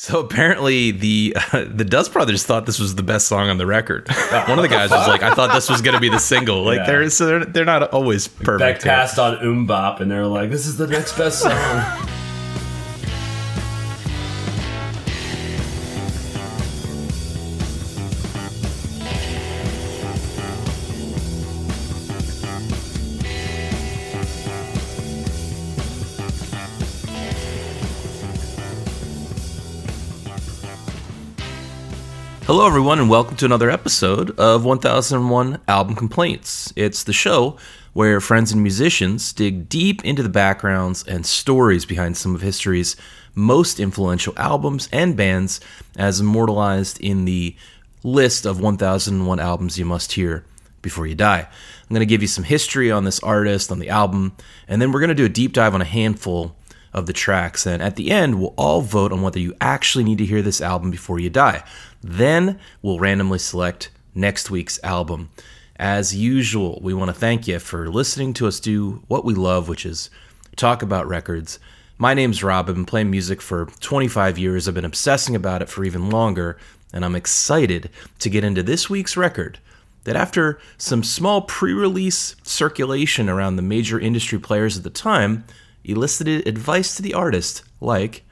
So apparently the uh, the Dust Brothers thought this was the best song on the record. One of the guys was like, "I thought this was going to be the single." Like Yeah. they're so they're, they're not always perfect. here. passed on MMMBop, and they're like, "This is the next best song." Hello, everyone, and welcome to another episode of 1001 Album Complaints. It's the show where friends and musicians dig deep into the backgrounds and stories behind some of history's most influential albums and bands, as immortalized in the list of 1001 albums you must hear before you die. I'm going to give you some history on this artist, on the album, and then we're going to do a deep dive on a handful of the tracks. And at the end, we'll all vote on whether you actually need to hear this album before you die. Then we'll randomly select next week's album. As usual, we want to thank you for listening to us do what we love, which is talk about records. My name's Rob. I've been playing music for 25 years. I've been obsessing about it for even longer, and I'm excited to get into this week's record that after some small pre-release circulation around the major industry players at the time elicited advice to the artist like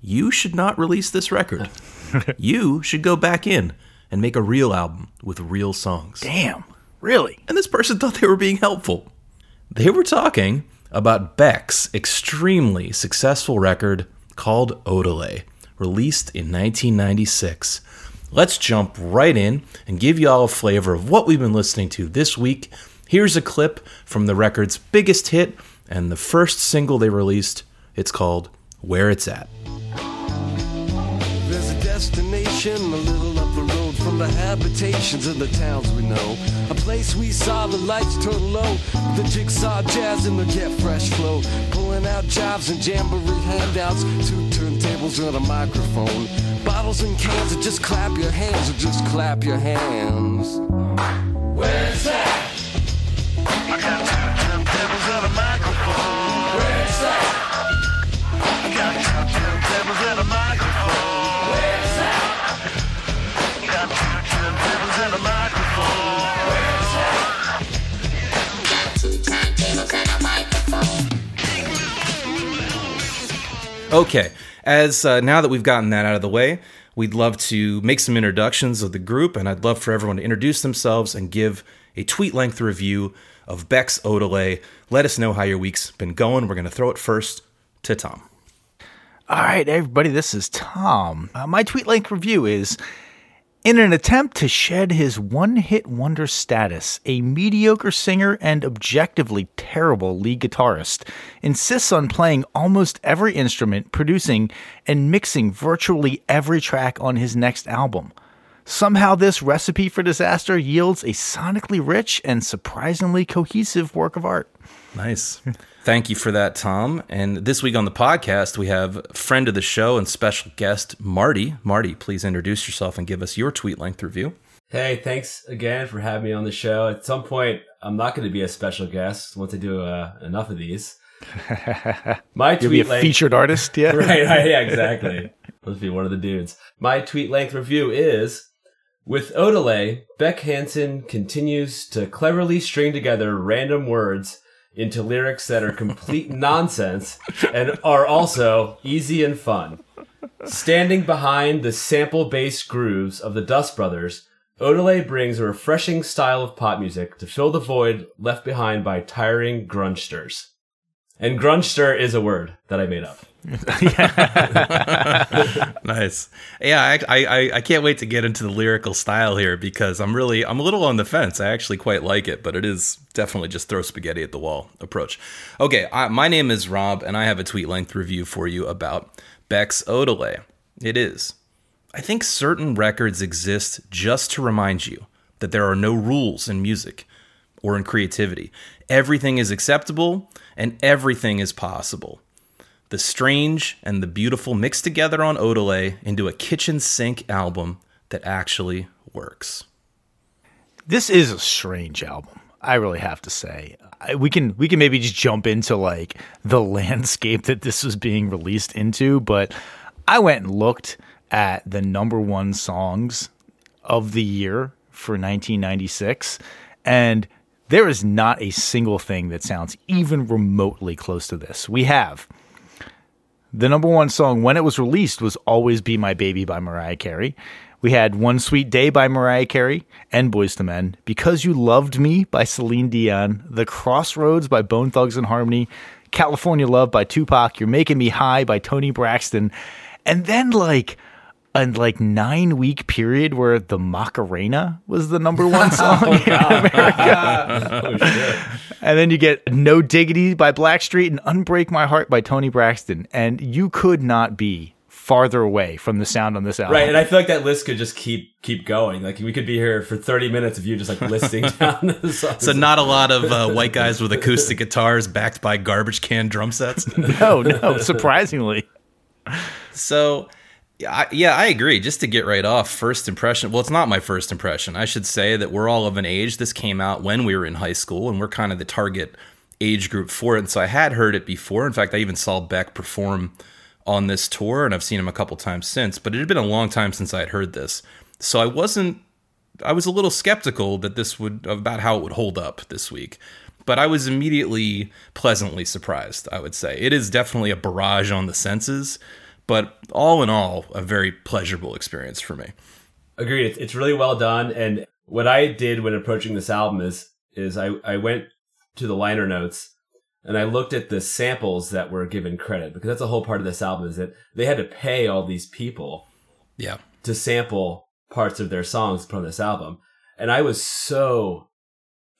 you should not release this record you should go back in and make a real album with real songs Damn. Really? and this person thought they were being helpful they were talking about beck's extremely successful record called odelay released in 1996 Let's jump right in and give you all a flavor of what we've been listening to this week. Here's a clip from the record's biggest hit and the first single they released. It's called Where It's At. There's a destination a little up the road from the habitations the towns we know. A place we saw the lights turn low, the jigsaw jazz the get fresh flow. Pulling out jobs and jamboree handouts, two turntables and a microphone. Bottles and cans, and just clap your hands, or just clap your hands. Okay, as uh, now that we've gotten that out of the way, we'd love to make some introductions of the group, and I'd love for everyone to introduce themselves and give a tweet length review of Beck's Odelay. Let us know how your week's been going. We're going to throw it first to Tom. All right, everybody, this is Tom. Uh, my tweet length review is In an attempt to shed his one hit wonder status, a mediocre singer and objectively terrible lead guitarist insists on playing almost every instrument, producing and mixing virtually every track on his next album. Somehow, this recipe for disaster yields a sonically rich and surprisingly cohesive work of art. Nice. Thank you for that, Tom. And this week on the podcast, we have friend of the show and special guest, Marty. Marty, please introduce yourself and give us your tweet length review. Hey, thanks again for having me on the show. At some point, I'm not going to be a special guest once I do uh, enough of these. My You'll be a tweet length, featured artist, yeah? right, right, yeah, exactly. Must be one of the dudes. My tweet length review is with Odelay, Beck Hansen continues to cleverly string together random words into lyrics that are complete nonsense and are also easy and fun. Standing behind the sample based grooves of the Dust Brothers, Odelay brings a refreshing style of pop music to fill the void left behind by tiring grungsters. And grungster is a word that I made up. Nice. Yeah, I, I I- can't wait to get into the lyrical style here because I'm really I'm a little on the fence. I actually quite like it, but it is definitely just throw spaghetti at the wall approach. Okay, I, my name is Rob, and I have a tweet length review for you about Beck's Odelay. It is. I think certain records exist just to remind you that there are no rules in music or in creativity. Everything is acceptable and everything is possible. The strange and the beautiful mixed together on Odelay into a kitchen sink album that actually works. this is a strange album. I really have to say. I, we can we can maybe just jump into like the landscape that this was being released into, but I went and looked at the number one songs of the year for 1996. And there is not a single thing that sounds even remotely close to this. We have the number one song when it was released was Always Be My Baby by Mariah Carey. We had One Sweet Day by Mariah Carey and Boyz II Men, Because You Loved Me by Celine Dion, The Crossroads by Bone Thugs-n-Harmony, California Love by Tupac, You're Making Me High by Toni Braxton, and then like a like nine week period where the Macarena was the number one song Oh, in America. And then you get No Diggity by Blackstreet and Unbreak My Heart by Toni Braxton. And you could not be farther away from the sound on this album. Right, and I feel like that list could just keep keep going. Like we could be here for thirty minutes of you just like listing down the songs. So not a lot of uh, white guys with acoustic guitars backed by garbage can drum sets. no, no, surprisingly. So, yeah, I, yeah, I agree. Just to get right off, first impression. Well, it's not my first impression. I should say that we're all of an age. This came out when we were in high school, and we're kind of the target age group for it. And so I had heard it before. In fact, I even saw Beck perform on this tour, and I've seen him a couple times since. But it had been a long time since I had heard this, so I wasn't. I was a little skeptical that this would about how it would hold up this week. But I was immediately pleasantly surprised, I would say. It is definitely a barrage on the senses, but all in all, a very pleasurable experience for me. Agreed. It's, it's really well done. And what I did when approaching this album is is I, I went to the liner notes and I looked at the samples that were given credit because that's a whole part of this album is that they had to pay all these people Yeah. to sample parts of their songs on this album. And I was so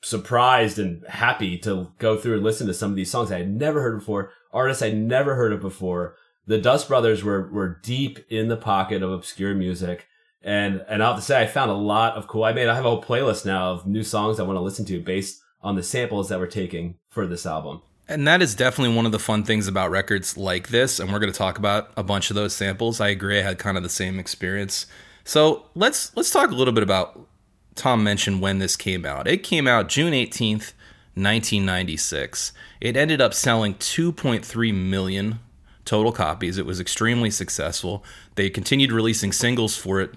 surprised and happy to go through and listen to some of these songs I had never heard before, artists I'd never heard of before. The Dust Brothers were were deep in the pocket of obscure music. And and I'll have to say I found a lot of cool I made I have a whole playlist now of new songs I want to listen to based on the samples that we're taking for this album. And that is definitely one of the fun things about records like this. And we're going to talk about a bunch of those samples. I agree. I had kind of the same experience. So let's let's talk a little bit about. Tom mentioned when this came out. It came out June eighteenth, nineteen ninety six. It ended up selling two point three million total copies. It was extremely successful. They continued releasing singles for it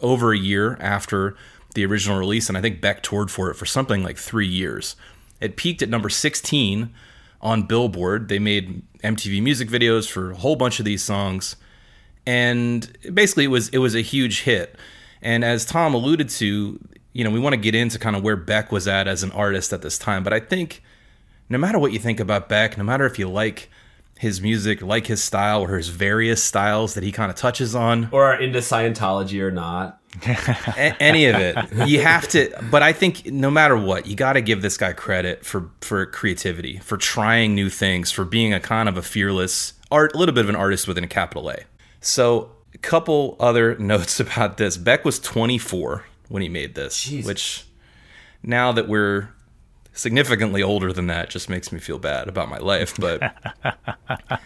over a year after the original release, and I think Beck toured for it for something like three years. It peaked at number 16 on Billboard. They made MTV music videos for a whole bunch of these songs, and basically it was it was a huge hit. And as Tom alluded to, you know, we want to get into kind of where Beck was at as an artist at this time, but I think no matter what you think about Beck, no matter if you like his music, like his style or his various styles that he kind of touches on, Or are into Scientology or not. a- any of it. You have to, but I think no matter what, you got to give this guy credit for for creativity, for trying new things, for being a kind of a fearless art, a little bit of an artist within a capital A. So, a couple other notes about this. Beck was 24 when he made this, Jesus. which now that we're significantly older than that just makes me feel bad about my life, but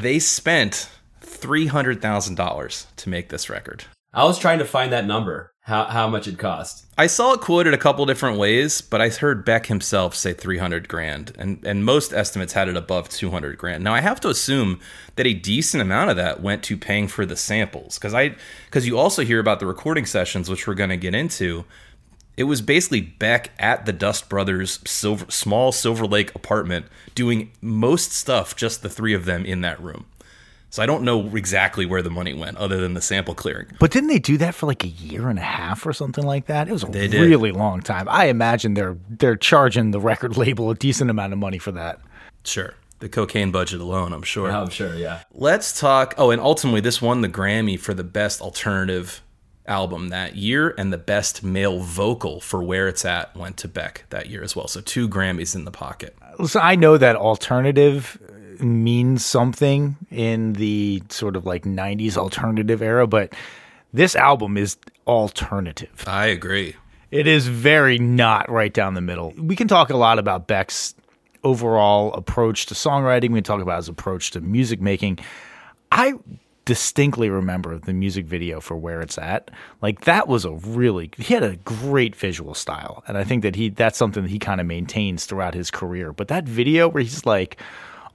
they spent $300,000 to make this record. I was trying to find that number, how how much it cost. I saw it quoted a couple different ways, but I heard Beck himself say 300 grand, and, and most estimates had it above 200 grand. Now I have to assume that a decent amount of that went to paying for the samples, because I because you also hear about the recording sessions, which we're going to get into. It was basically back at the Dust Brothers silver, small Silver Lake apartment doing most stuff, just the three of them in that room. So I don't know exactly where the money went, other than the sample clearing. But didn't they do that for like a year and a half or something like that? It was a They did. really long time. I imagine they're they're charging the record label a decent amount of money for that. Sure, the cocaine budget alone, I'm sure. Oh, I'm sure, yeah. Let's talk. Oh, and ultimately, this won the Grammy for the best alternative album that year, and the best male vocal for Where It's At went to Beck that year as well. So two Grammys in the pocket. Listen, I know that alternative means something in the sort of like 90s alternative era, but this album is alternative. I agree. It is very not right down the middle. We can talk a lot about Beck's overall approach to songwriting. We can talk about his approach to music making. I distinctly remember the music video for Where It's At. Like that was a really he had a great visual style. And I think that he that's something that he kind of maintains throughout his career. But that video where he's like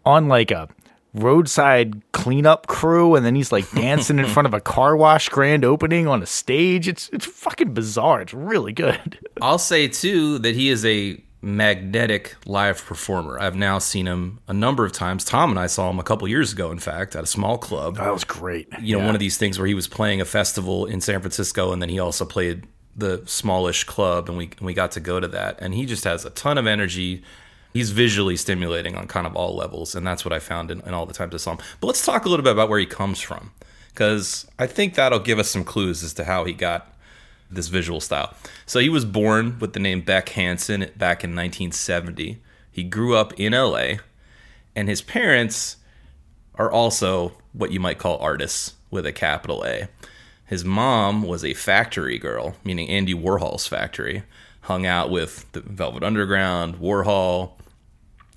on like a roadside cleanup crew and then he's like dancing in front of a car wash grand opening on a stage. It's it's fucking bizarre. It's really good. I'll say too that he is a magnetic live performer. I've now seen him a number of times. Tom and I saw him a couple years ago, in fact, at a small club. That was great. You know, one of these things where he was playing a festival in San Francisco and then he also played the smallish club and we and we got to go to that. And he just has a ton of energy. He's visually stimulating on kind of all levels, and that's what I found in, in all the times I saw him. But let's talk a little bit about where he comes from, because I think that'll give us some clues as to how he got this visual style. So he was born with the name Beck Hansen back in 1970. He grew up in LA, and his parents are also what you might call artists with a capital A. His mom was a factory girl, meaning Andy Warhol's factory, hung out with the Velvet Underground, Warhol.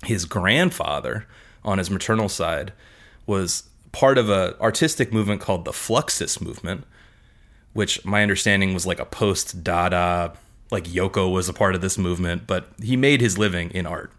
His grandfather, on his maternal side, was part of an artistic movement called the Fluxus movement, which my understanding was like a post Dada, like Yoko was a part of this movement, but he made his living in art.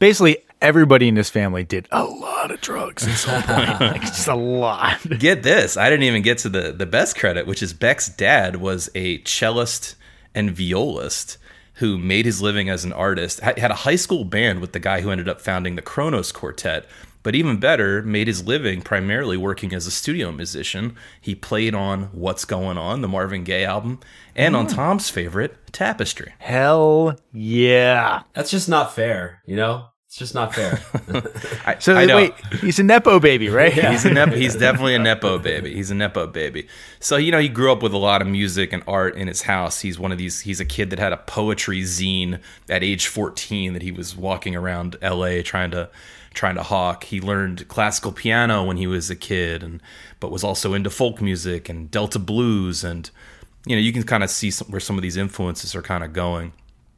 Basically, everybody in this family did a lot of drugs at some point. like just a lot. Get this, I didn't even get to the the best credit, which is Beck's dad was a cellist and violist who made his living as an artist. Had a high school band with the guy who ended up founding the Kronos Quartet. But even better, made his living primarily working as a studio musician. He played on What's Going On, the Marvin Gaye album, and on mm. Tom's favorite, Tapestry. Hell yeah. That's just not fair, you know? It's just not fair. So I know. wait, he's a nepo baby, right? He's a nep- he's definitely a nepo baby. He's a nepo baby. So you know, he grew up with a lot of music and art in his house. He's one of these. He's a kid that had a poetry zine at age fourteen that he was walking around L.A. trying to trying to hawk. He learned classical piano when he was a kid, and but was also into folk music and Delta blues, and you know, you can kind of see some, where some of these influences are kind of going.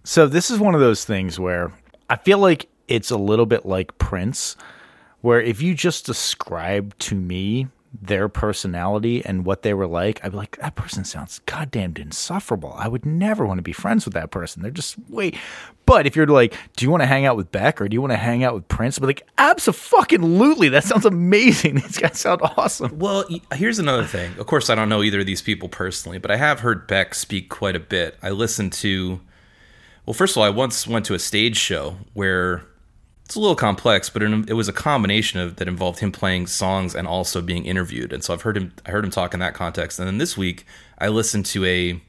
So this is one of those things where I feel like it's a little bit like Prince, where if you just describe to me their personality and what they were like, I'd be like, that person sounds goddamn insufferable. I would never want to be friends with that person. They're just wait. But if you're like, do you want to hang out with Beck or do you want to hang out with Prince? I'd be like, absolutely. That sounds amazing. These guys sound awesome. Well, here's another thing. Of course, I don't know either of these people personally, but I have heard Beck speak quite a bit. I listened to, well, first of all, I once went to a stage show where it's a little complex, but it, was a combination of that involved him playing songs and also being interviewed. And so I've heard him, I heard him talk in that context. And then this week, I listened to a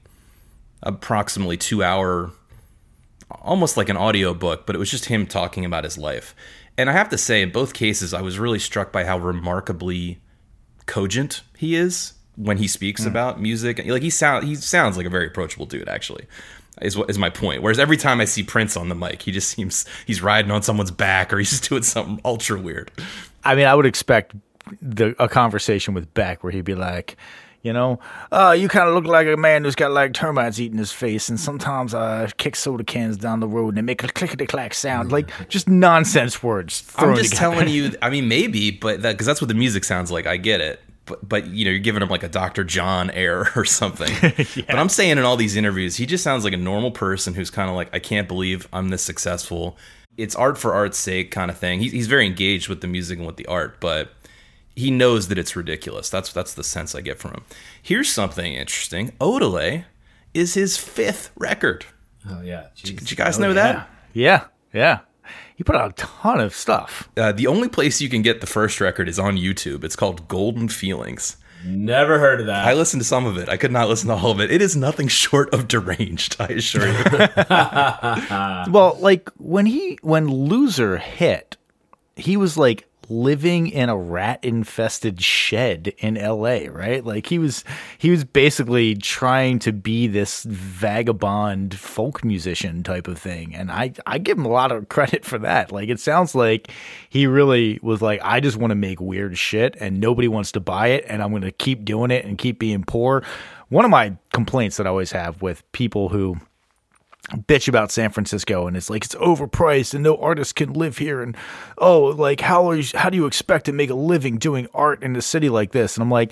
approximately two hour almost like an audio book, but it was just him talking about his life. And I have to say, in both cases, I was really struck by how remarkably cogent he is when he speaks hmm. about music. Like he sound he sounds like a very approachable dude, actually. Is what is my point. Whereas every time I see Prince on the mic, he just seems he's riding on someone's back or he's just doing something ultra weird. I mean, I would expect the a conversation with Beck where he'd be like, you know, uh, you kind of look like a man who's got like termites eating his face, and sometimes I kick soda cans down the road and they make a clickety clack sound, like just nonsense words. I'm just together. telling you. I mean, maybe, but that because that's what the music sounds like. I get it, but but you know, you're giving him like a Dr. John air or something. But I'm saying in all these interviews, he just sounds like a normal person who's kind of like, I can't believe I'm this successful. It's art for art's sake kind of thing. He's he's very engaged with the music and with the art, but he knows that it's ridiculous. That's that's the sense I get from him. Here's something interesting. Odelay is his fifth record. oh yeah. Jeez. Did you guys Oh, know yeah. that? Yeah, yeah. He put out a ton of stuff. Uh, the only place you can get the first record is on YouTube. It's called Golden Feelings. Never heard of that. I listened to some of it. I could not listen to all of it. It is nothing short of deranged, I assure you. Well, like when he when Loser hit, he was like living in a rat infested shed in LA, right? Like he was he was basically trying to be this vagabond folk musician type of thing. And I I give him a lot of credit for that. Like it sounds like he really was like I just want to make weird shit and nobody wants to buy it and I'm going to keep doing it and keep being poor. One of my complaints that I always have with people who bitch about San Francisco and it's like it's overpriced and no artist can live here and oh like how are you, how do you expect to make a living doing art in a city like this? And I'm like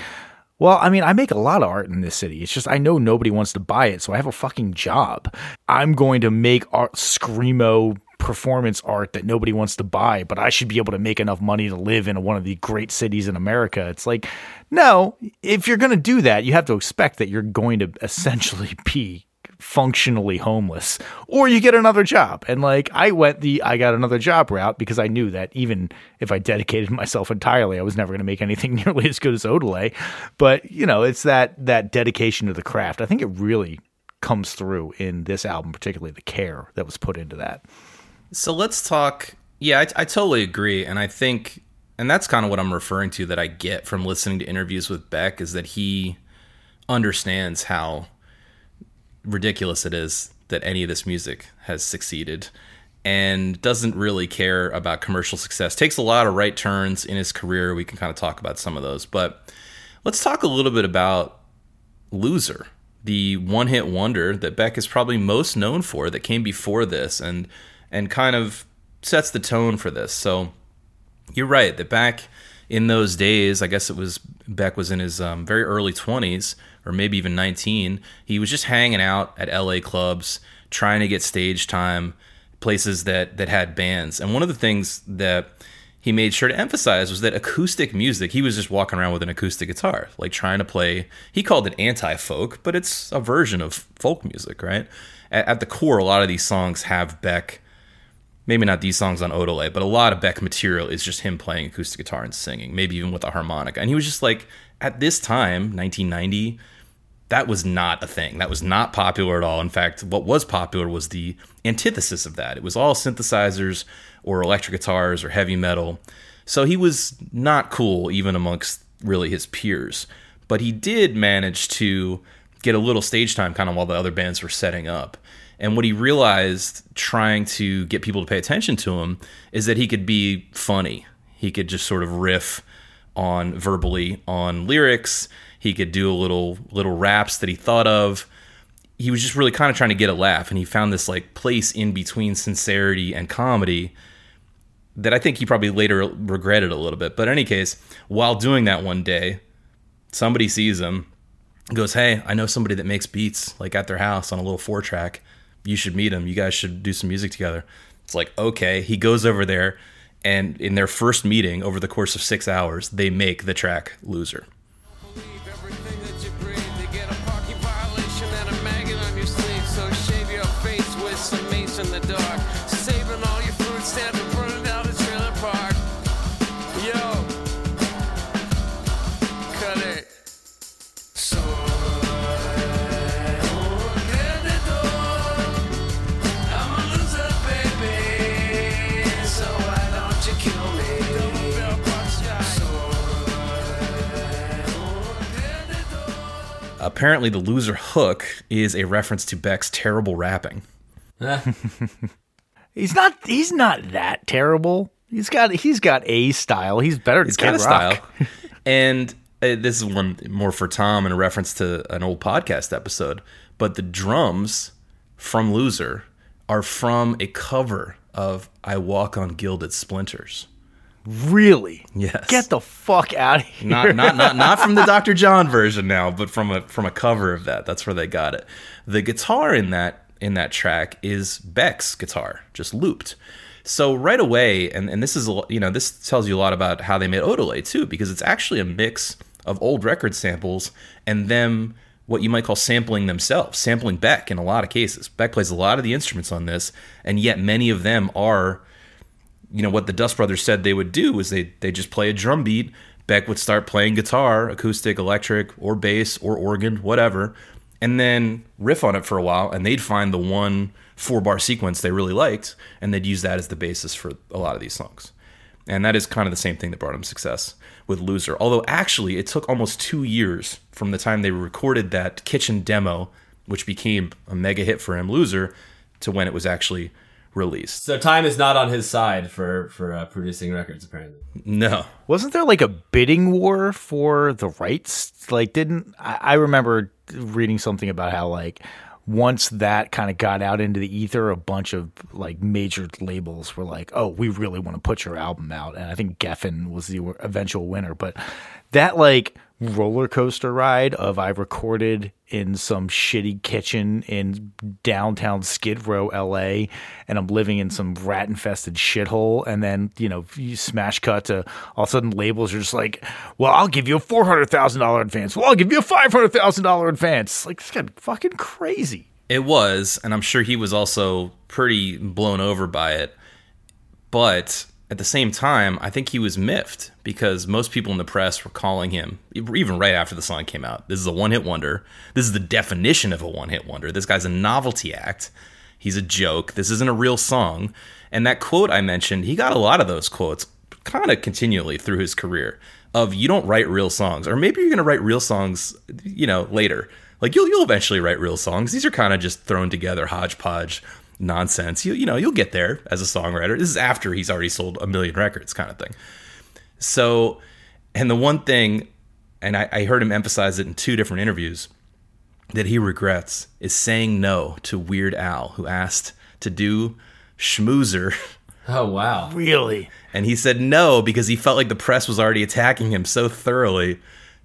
well I mean I make a lot of art in this city. It's just I know nobody wants to buy it so I have a fucking job. I'm going to make art screamo performance art that nobody wants to buy, but I should be able to make enough money to live in one of the great cities in America. It's like, no, if you're going to do that, you have to expect that you're going to essentially be functionally homeless or you get another job. And like i went the i got another job route because i knew that even if i dedicated myself entirely i was never going to make anything nearly as good as odelay. But you know it's that that dedication to the craft. I think it really comes through in this album particularly the care that was put into that. So let's talk. Yeah, I, I totally agree, and I think, and that's kind of what I'm referring to that I get from listening to interviews with Beck is that he understands how ridiculous it is that any of this music has succeeded and doesn't really care about commercial success. Takes a lot of right turns in his career. We can kind of talk about some of those, but let's talk a little bit about Loser, the one-hit wonder that Beck is probably most known for that came before this and and kind of sets the tone for this. So you're right that back in those days, I guess it was Beck was in his um, very early 20s or maybe even 19. He was just hanging out at LA clubs, trying to get stage time, places that that had bands. And one of the things that he made sure to emphasize was that acoustic music. He was just walking around with an acoustic guitar, like trying to play. He called it anti-folk, but it's a version of folk music, right? At, at the core, a lot of these songs have Beck maybe not these songs on Odelay, but a lot of Beck material is just him playing acoustic guitar and singing, maybe even with a harmonica. And he was just like, at this time, 1990, that was not a thing. That was not popular at all. In fact, what was popular was the antithesis of that. It was all synthesizers or electric guitars or heavy metal. So he was not cool even amongst really his peers. But he did manage to get a little stage time kind of while the other bands were setting up. And what he realized trying to get people to pay attention to him is that he could be funny. He could just sort of riff on verbally on lyrics. He could do a little little raps that he thought of. He was just really kind of trying to get a laugh and he found this like place in between sincerity and comedy that I think he probably later regretted a little bit. But in any case, while doing that one day, somebody sees him goes, "Hey, I know somebody that makes beats like at their house on a little four track. You should meet him. You guys should do some music together." It's like, "Okay." He goes over there and in their first meeting over the course of 6 hours, they make the track Loser. Apparently, the Loser hook is a reference to Beck's terrible rapping. He's not. He's not that terrible. He's got. He's got a style. He's better than He's got a style. And uh, this is one more for Tom in a reference to an old podcast episode. But the drums from Loser are from a cover of I Walk on Gilded Splinters. Really? Yes. Get the fuck out of here. not not not not from the Dr. John version now, but from a from a cover of that. That's where they got it. The guitar in that in that track is Beck's guitar, just looped. So right away, and, and this is you know this tells you a lot about how they made Odelay too, because it's actually a mix of old record samples and them what you might call sampling themselves, sampling Beck in a lot of cases. Beck plays a lot of the instruments on this, and yet many of them are you know what the Dust Brothers said they would do is they they just play a drum beat. Beck would start playing guitar, acoustic, electric, or bass, or organ, whatever, and then riff on it for a while, and they'd find the one four bar sequence they really liked, and they'd use that as the basis for a lot of these songs. And that is kind of the same thing that brought them success with Loser. Although actually, it took almost two years from the time they recorded that kitchen demo, which became a mega hit for him, Loser, to when it was actually released. So time is not on his side for for uh, producing records. Apparently, No. Wasn't there like a bidding war for the rights? Like, didn't I, I remember reading something about how like once that kind of got out into the ether, a bunch of like major labels were like, "Oh, we really want to put your album out," and I think Geffen was the eventual winner. But that like roller coaster ride of I recorded in some shitty kitchen in downtown Skid Row, LA, and I'm living in some rat infested shithole. And then, you know, you smash cut to all of a sudden labels are just like, well, I'll give you a $400,000 advance. Well, I'll give you a $500,000 advance. Like, this got fucking crazy. It was, and I'm sure he was also pretty blown over by it. But at the same time, I think he was miffed because most people in the press were calling him, even right after the song came out, this is a one hit wonder. This is the definition of a one hit wonder. This guy's a novelty act. He's a joke. This isn't a real song. And that quote I mentioned, he got a lot of those quotes kind of continually through his career of you don't write real songs or maybe you're going to write real songs, you know, later. Like you'll you'll eventually write real songs. These are kind of just thrown together hodgepodge nonsense. You you know, you'll get there as a songwriter. This is after he's already sold a million records kind of thing. So, and the one thing, and I, I heard him emphasize it in two different interviews, that he regrets is saying no to Weird Al, who asked to do Schmoozer. Oh wow. Really? And he said no because he felt like the press was already attacking him so thoroughly.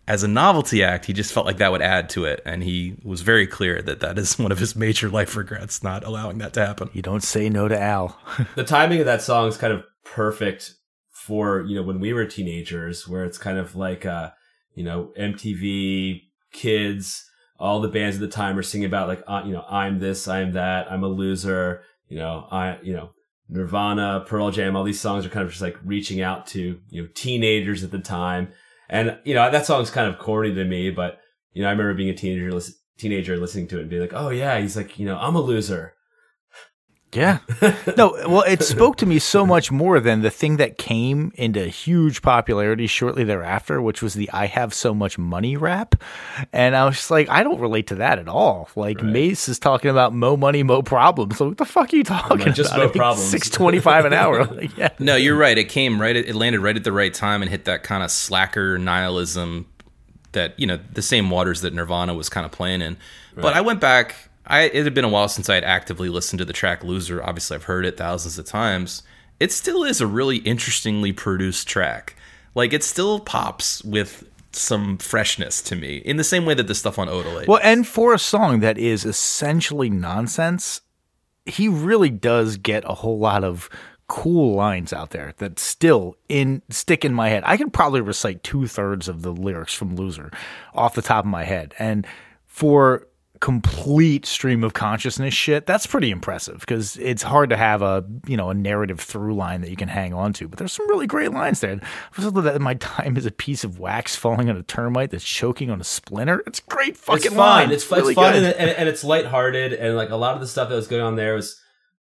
As a novelty act, he just felt like that would add to it. And he was very clear that that is one of his major life regrets, not allowing that to happen. You don't say no to Al. the timing of that song is kind of perfect for, you know, when we were teenagers, where it's kind of like, uh, you know, MTV kids, all the bands at the time are singing about like, uh, you know, I'm this, I'm that, I'm a loser, you know, I, you know, Nirvana, Pearl Jam, all these songs are kind of just like reaching out to, you know, teenagers at the time. And, you know, that song's kind of corny to me, but, you know, I remember being a teenager, listen, teenager listening to it and being like, oh yeah, he's like, you know, I'm a loser. Yeah. No, well, it spoke to me so much more than the thing that came into huge popularity shortly thereafter, which was the I have so much money rap. And I was just like, I don't relate to that at all. Like, Right. Mase is talking about mo money, mo problems. So what the fuck are you talking like, just about? mo I problems. 625 an hour. Like, yeah. No, you're right. It came right. It landed right at the right time and hit that kind of slacker nihilism that you know the same waters that Nirvana was kind of playing in. But I went back. I it had been a while since I had actively listened to the track "Loser." Obviously, I've heard it thousands of times. It still is a really interestingly produced track. Like it still pops with some freshness to me, in the same way that the stuff on Odelay. Well, and for a song that is essentially nonsense, he really does get a whole lot of cool lines out there that still in stick in my head. I can probably recite two thirds of the lyrics from Loser off the top of my head, and for complete stream of consciousness shit that's pretty impressive because it's hard to have a you know a narrative through line that you can hang on to but there's some really great lines there that my time is a piece of wax falling on a termite that's choking on a splinter it's great fucking it's fun. line. It's, really it's fun and, and, and it's lighthearted and like a lot of the stuff that was going on there was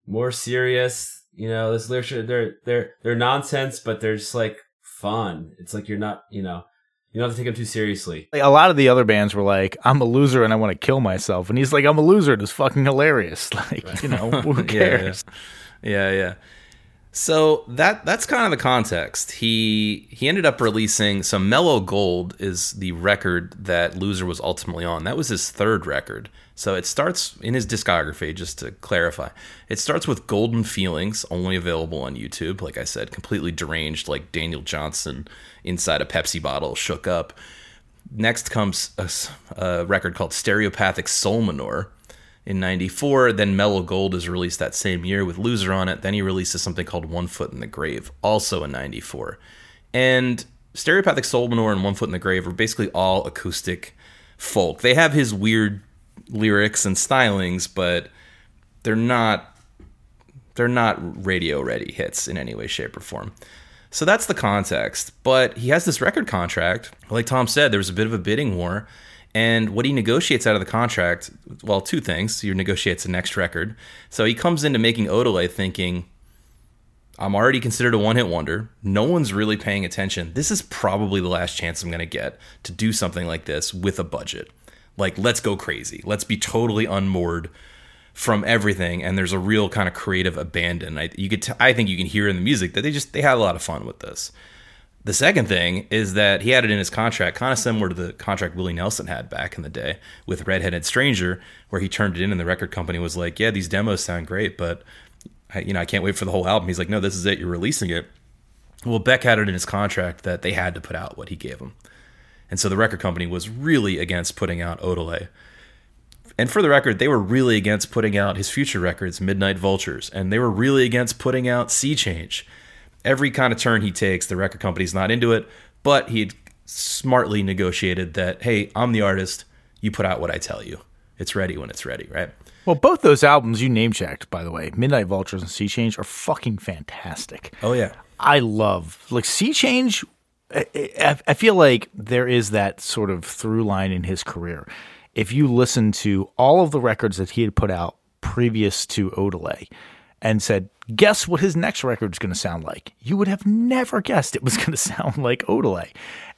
more serious. You know, this literature they're they're they're nonsense, but they're just like fun. It's like you're not you know you don't have to take him too seriously. Like, a lot of the other bands were like, "I'm a loser and I want to kill myself," and he's like, "I'm a loser and it's fucking hilarious." Like, you know, who yeah, cares? yeah, yeah, yeah. So that that's kind of the context. He he ended up releasing so Mellow Gold is the record that Loser was ultimately on. That was his third record. So it starts in his discography, just to clarify. It starts with Golden Feelings, only available on YouTube. Like I said, completely deranged, like Daniel Johnston inside a Pepsi bottle, shook up. Next comes a record called Stereopathic Soul Manure in 94. Then Mellow Gold is released that same year with Loser on it. Then he releases something called One Foot in the Grave, also in 94. And Stereopathic Soul Manure and One Foot in the Grave are basically all acoustic folk. They have his weird lyrics and stylings, but they're not they're not radio ready hits in any way, shape, or form. So that's the context. But he has this record contract. Like Tom said, there was a bit of a bidding war. And what he negotiates out of the contract, well, two things. He negotiates the next record. So he comes into making Odelay thinking, I'm already considered a one hit wonder. No one's really paying attention. This is probably the last chance I'm going to get to do something like this with a budget. Like, let's go crazy. Let's be totally unmoored from everything and there's a real kind of creative abandon. I you could t- I think you can hear in the music that they just they had a lot of fun with this. The second thing is that he had it in his contract, kind of similar to the contract Willie Nelson had back in the day with Redheaded Stranger, where he turned it in and the record company was like, "Yeah, these demos sound great, but I, you know I can't wait for the whole album." He's like, "No, this is it. You're releasing it." Well, Beck had it in his contract that they had to put out what he gave them, And so the record company was really against putting out Odelay. And for the record, they were really against putting out his future records, Midnight Vultures, and they were really against putting out Sea Change. Every kind of turn he takes, the record company's not into it, but he had smartly negotiated that, hey, I'm the artist, you put out what I tell you. It's ready when it's ready, right? Well, both those albums you name checked, by the way, Midnight Vultures and Sea Change, are fucking fantastic. Oh, yeah. I love like Sea Change. I, I, I feel like there is that sort of through line in his career. If you listen to all of the records that he had put out previous to Odelay and said, guess what his next record is going to sound like, you would have never guessed it was going to sound like Odelay.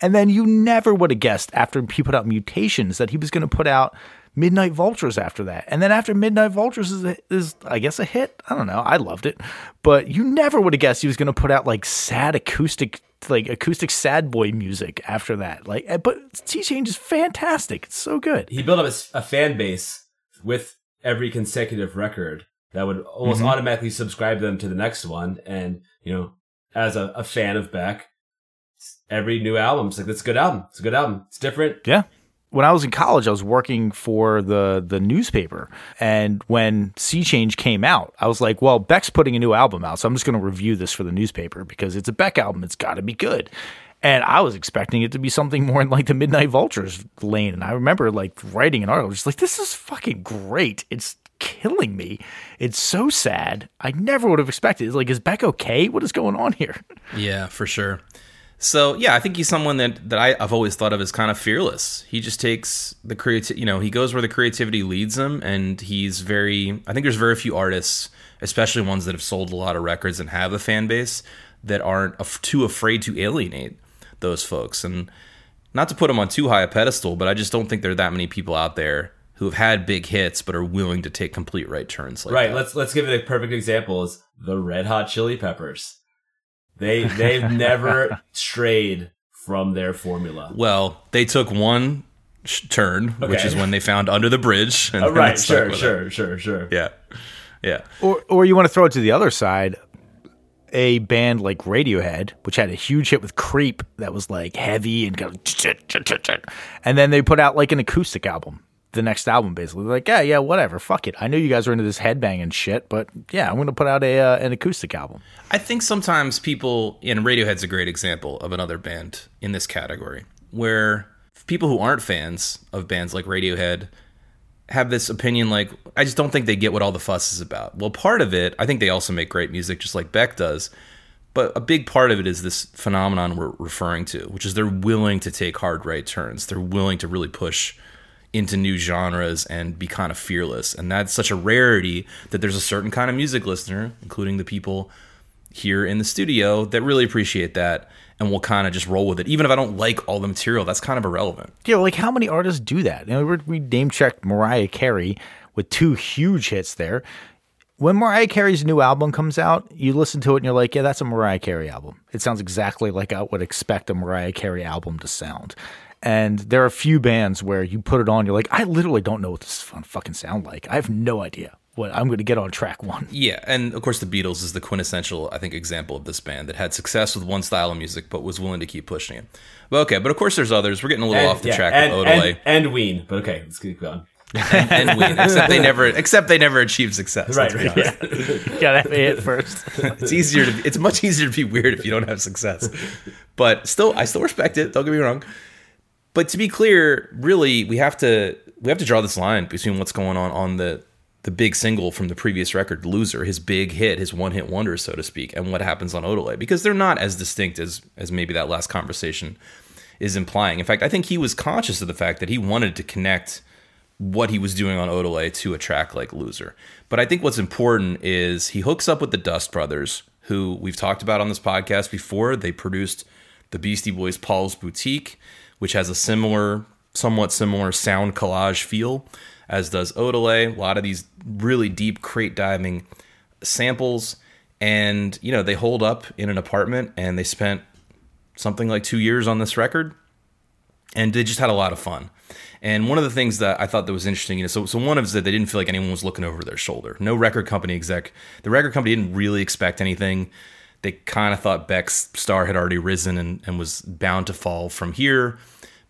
And then you never would have guessed after he put out Mutations that he was going to put out Midnight Vultures after that. And then after Midnight Vultures is, is, I guess, a hit. I don't know. I loved it. But you never would have guessed he was going to put out like sad acoustic, like acoustic sad boy music after that. Like, eh, but Sea Change is fantastic. It's so good. He built up a, a fan base with every consecutive record that would almost Mm-hmm. automatically subscribe them to the next one. And, you know, as a, a fan of Beck, every new album, it's like, it's a good album. It's a good album. It's different. Yeah. When I was in college, I was working for the the newspaper, and when Sea Change came out, I was like, "Well, Beck's putting a new album out, so I'm just going to review this for the newspaper because it's a Beck album. It's got to be good." And I was expecting it to be something more in like the Midnight Vultures lane. And I remember like writing an article, just like, "This is fucking great. It's killing me. It's so sad. I never would have expected. It's like, is Beck okay? What is going on here?" Yeah, for sure. So yeah, I think he's someone that that I, I've always thought of as kind of fearless. He just takes the creative, you know, he goes where the creativity leads him, and he's very. I think there's very few artists, especially ones that have sold a lot of records and have a fan base, that aren't af- too afraid to alienate those folks. And not to put him on too high a pedestal, but I just don't think there are that many people out there who have had big hits but are willing to take complete right turns like Right. that. Let's let's give it a perfect example is the Red Hot Chili Peppers. They they've never strayed from their formula. Well, they took one sh- turn, which is when they found Under the Bridge. And Oh, right. they stuck Sure. it. Sure. Sure. Sure. Yeah. Yeah. Or, or you want to throw it to the other side, a band like Radiohead, which had a huge hit with Creep that was like heavy and kind of, and then they put out like an acoustic album. The next album, basically, like yeah, yeah, whatever, fuck it. I know you guys are into this headbanging shit, but yeah, I'm going to put out a uh, an acoustic album. I think sometimes people, and Radiohead's a great example of another band in this category, where people who aren't fans of bands like Radiohead have this opinion like, I just don't think they get what all the fuss is about. Well, part of it, I think they also make great music just like Beck does. But a big part of it is this phenomenon we're referring to, which is they're willing to take hard right turns. They're willing to really push into new genres and be kind of fearless. And that's such a rarity that there's a certain kind of music listener, including the people here in the studio, that really appreciate that and will kind of just roll with it. Even if I don't like all the material, that's kind of irrelevant. Yeah, like how many artists do that? You know, we- name checked Mariah Carey with two huge hits there. When Mariah Carey's new album comes out, you listen to it and you're like, yeah, that's a Mariah Carey album. It sounds exactly like I would expect a Mariah Carey album to sound. And there are a few bands where you put it on, you're like, I literally don't know what this is gonna fucking sound like. I have no idea what I'm going to get on track one. Yeah, and of course the Beatles is the quintessential, I think, example of this band that had success with one style of music but was willing to keep pushing it. But okay, but of course there's others. We're getting a little off the yeah, track and, with Odelay and, and Ween. But okay, let's keep going. and, and Ween, except they never, except they never achieved success. Right. Right. Yeah. Gotta have a hit first. It's easier to, be, it's much easier to be weird if you don't have success. But still, I still respect it. Don't get me wrong. But to be clear, really, we have to we have to draw this line between what's going on on the the big single from the previous record, "Loser," his big hit, his one hit wonder, so to speak, and what happens on Odelay, because they're not as distinct as as maybe that last conversation is implying. In fact, I think he was conscious of the fact that he wanted to connect what he was doing on Odelay to a track like Loser. But I think what's important is he hooks up with the Dust Brothers, who we've talked about on this podcast before. They produced the Beastie Boys' Paul's Boutique, which has a similar, somewhat similar sound collage feel, as does Odelay. A lot of these really deep crate diving samples. And, you know, they hold up in an apartment and they spent something like two years on this record and they just had a lot of fun. And one of the things that I thought that was interesting, you know, so, so one of is that they didn't feel like anyone was looking over their shoulder. No record company exec, the record company didn't really expect anything. They kind of thought Beck's star had already risen and, and was bound to fall from here.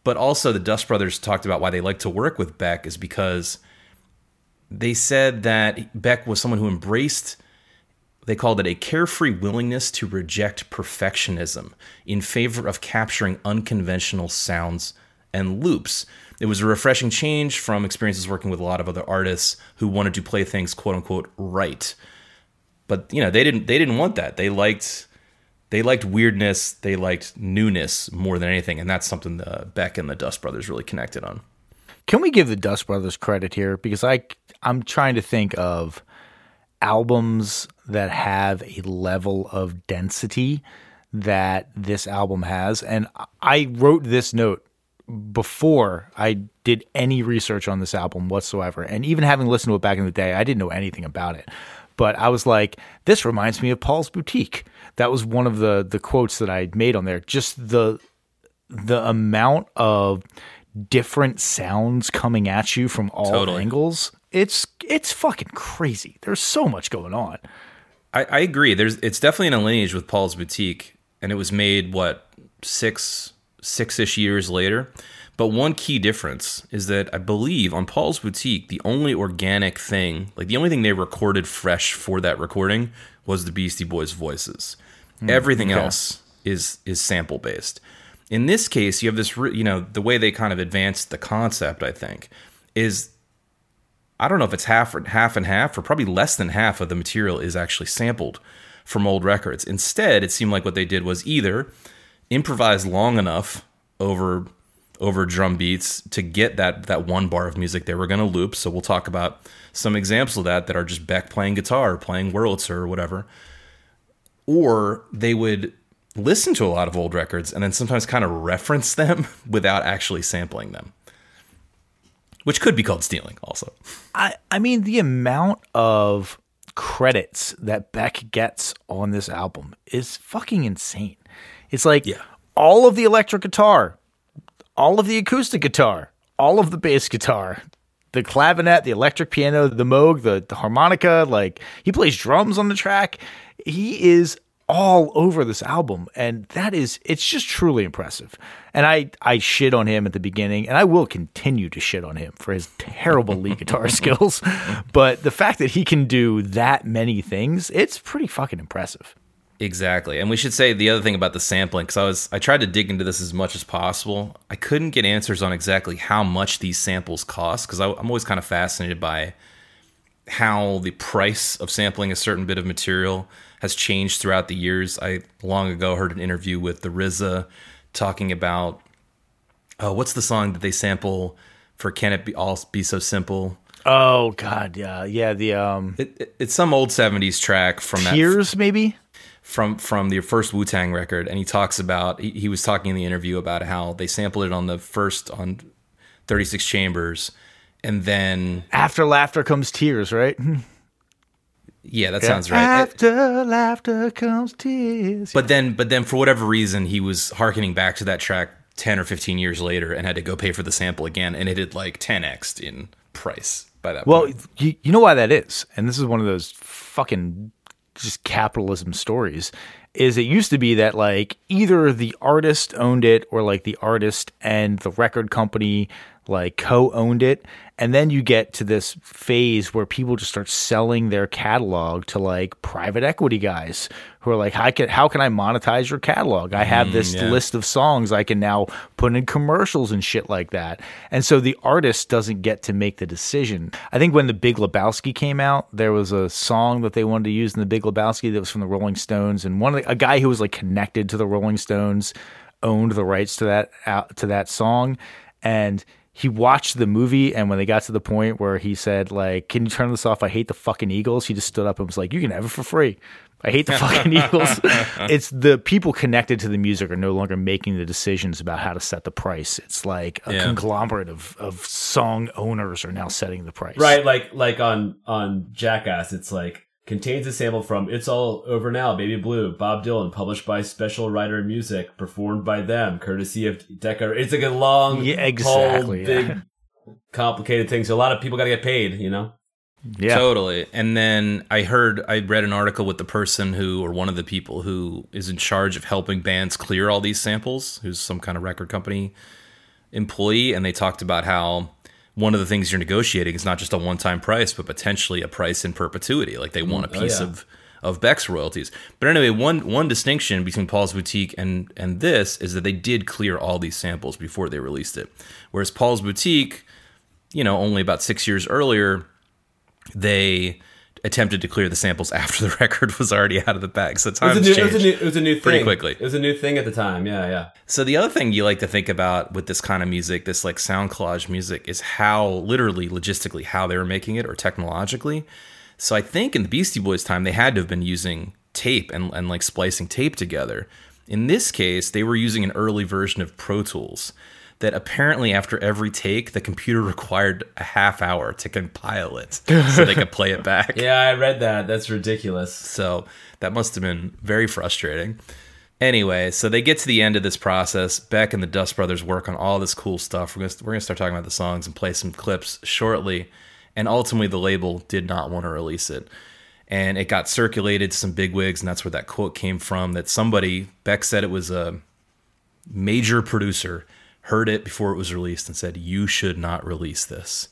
But also, the Dust Brothers talked about why they like to work with Beck is because they said that Beck was someone who embraced, they called it a carefree willingness to reject perfectionism in favor of capturing unconventional sounds and loops. It was a refreshing change from experiences working with a lot of other artists who wanted to play things quote unquote right. But you know, they didn't they didn't want that. They liked they liked weirdness, they liked newness more than anything, and that's something the Beck and the Dust Brothers really connected on. Can we give the Dust Brothers credit here? Because I I'm trying to think of albums that have a level of density that this album has, and I wrote this note before I did any research on this album whatsoever. And even having listened to it back in the day, I didn't know anything about it. But I was like, this reminds me of Paul's Boutique. That was one of the the quotes that I made on there. Just the the amount of different sounds coming at you from all Totally. angles. It's it's fucking crazy. There's so much going on. I, I agree. There's it's definitely in a lineage with Paul's Boutique, and it was made what six six ish years later. But one key difference is that I believe on Paul's Boutique, the only organic thing, like the only thing they recorded fresh for that recording, was the Beastie Boys' voices. Hmm, Everything okay. else is is sample based. In this case, you have this, re- you know, the way they kind of advanced the concept. I think is I don't know if it's half or half and half, or probably less than half of the material is actually sampled from old records. Instead, it seemed like what they did was either improvise long enough over over drum beats to get that that one bar of music they were going to loop. So we'll talk about some examples of that that are just Beck playing guitar, or playing Wurlitzer or whatever. Or they would listen to a lot of old records and then sometimes kind of reference them without actually sampling them. Which could be called stealing also. I, I mean, the amount of credits that Beck gets on this album is fucking insane. It's like Yeah. all of the electric guitar, all of the acoustic guitar, all of the bass guitar, the clavinet, the electric piano, the moog, the, the harmonica. Like he plays drums on the track. He is all over this album, and that is it's just truly impressive. And I I shit on him at the beginning, and I will continue to shit on him for his terrible lead guitar skills. But the fact that he can do that many things, it's pretty fucking impressive. Exactly. And we should say the other thing about the sampling cuz I was I tried to dig into this as much as possible. I couldn't get answers on exactly how much these samples cost cuz I'm always kind of fascinated by how the price of sampling a certain bit of material has changed throughout the years. I long ago heard an interview with the RZA talking about uh, what's the song that they sample for Can It Be All Be So Simple? Oh god, yeah, yeah. The um It, it- it's some old 70s track from that tears maybe. From from the first Wu Tang record, and he talks about he, he was talking in the interview about how they sampled it on the first on 36 chambers, and then After laughter comes tears, right? yeah, that sounds right. After laughter comes tears. But then but then for whatever reason, he was harkening back to that track 10 or 15 years later and had to go pay for the sample again, and it had like 10x in price by that Well, point. you, you know why that is, and this is one of those fucking just capitalism stories. Is it used to be that like either the artist owned it or like the artist and the record company like co-owned it, and then you get to this phase where people just start selling their catalog to like private equity guys who are like, how can how can I monetize your catalog? I have mm, this yeah. list of songs I can now put in commercials and shit like that. And so the artist doesn't get to make the decision. I think when the Big Lebowski came out, there was a song that they wanted to use in the Big Lebowski that was from the Rolling Stones, and one of the, a guy who was like connected to the Rolling Stones owned the rights to that out to that song, and he watched the movie and when they got to the point where he said like can you turn this off? I hate the fucking eagles he just stood up and was like you can have it for free. I hate the fucking eagles. It's the people connected to the music are no longer making the decisions about how to set the price. It's like a Yeah. conglomerate of, of song owners are now setting the price. Right, like like on on Jackass, it's like contains a sample from "It's All Over Now," Baby Blue, Bob Dylan, published by Special Rider Music, performed by them, courtesy of Decca. It's like a long, Yeah, exactly, whole, yeah. big, complicated thing. So a lot of people got to get paid. You know, yeah Totally. And then I heard, I read an article with the person who, or one of the people who is in charge of helping bands clear all these samples, who's some kind of record company employee, and they talked about how one of the things you're negotiating is not just a one time price, but potentially a price in perpetuity. Like they mm-hmm. want a oh, piece yeah. of of Beck's royalties. But anyway, one one distinction between Paul's Boutique and and this is that they did clear all these samples before they released it. Whereas Paul's Boutique, you know, only about six years earlier, they attempted to clear the samples after the record was already out of the bag. So It was, times a new, it, was a new, it was a new thing. pretty quickly. It was a new thing at the time. Yeah, yeah. So the other thing you like to think about with this kind of music, this like sound collage music, is how literally logistically how they were making it or technologically. So I think in the Beastie Boys time they had to have been using tape and, and like splicing tape together. In this case, they were using an early version of Pro Tools that apparently after every take the computer required a half hour to compile it so they could play it back. Yeah, I read that. That's ridiculous. So that must have been very frustrating. Anyway, so they get to the end of this process. Beck and the Dust Brothers work on all this cool stuff. We're gonna, we're gonna start talking about the songs and play some clips shortly. And ultimately, the label did not want to release it. And it got circulated to some bigwigs, and that's where that quote came from. That somebody, Beck said it was a major producer, heard it before it was released and said, You should not release this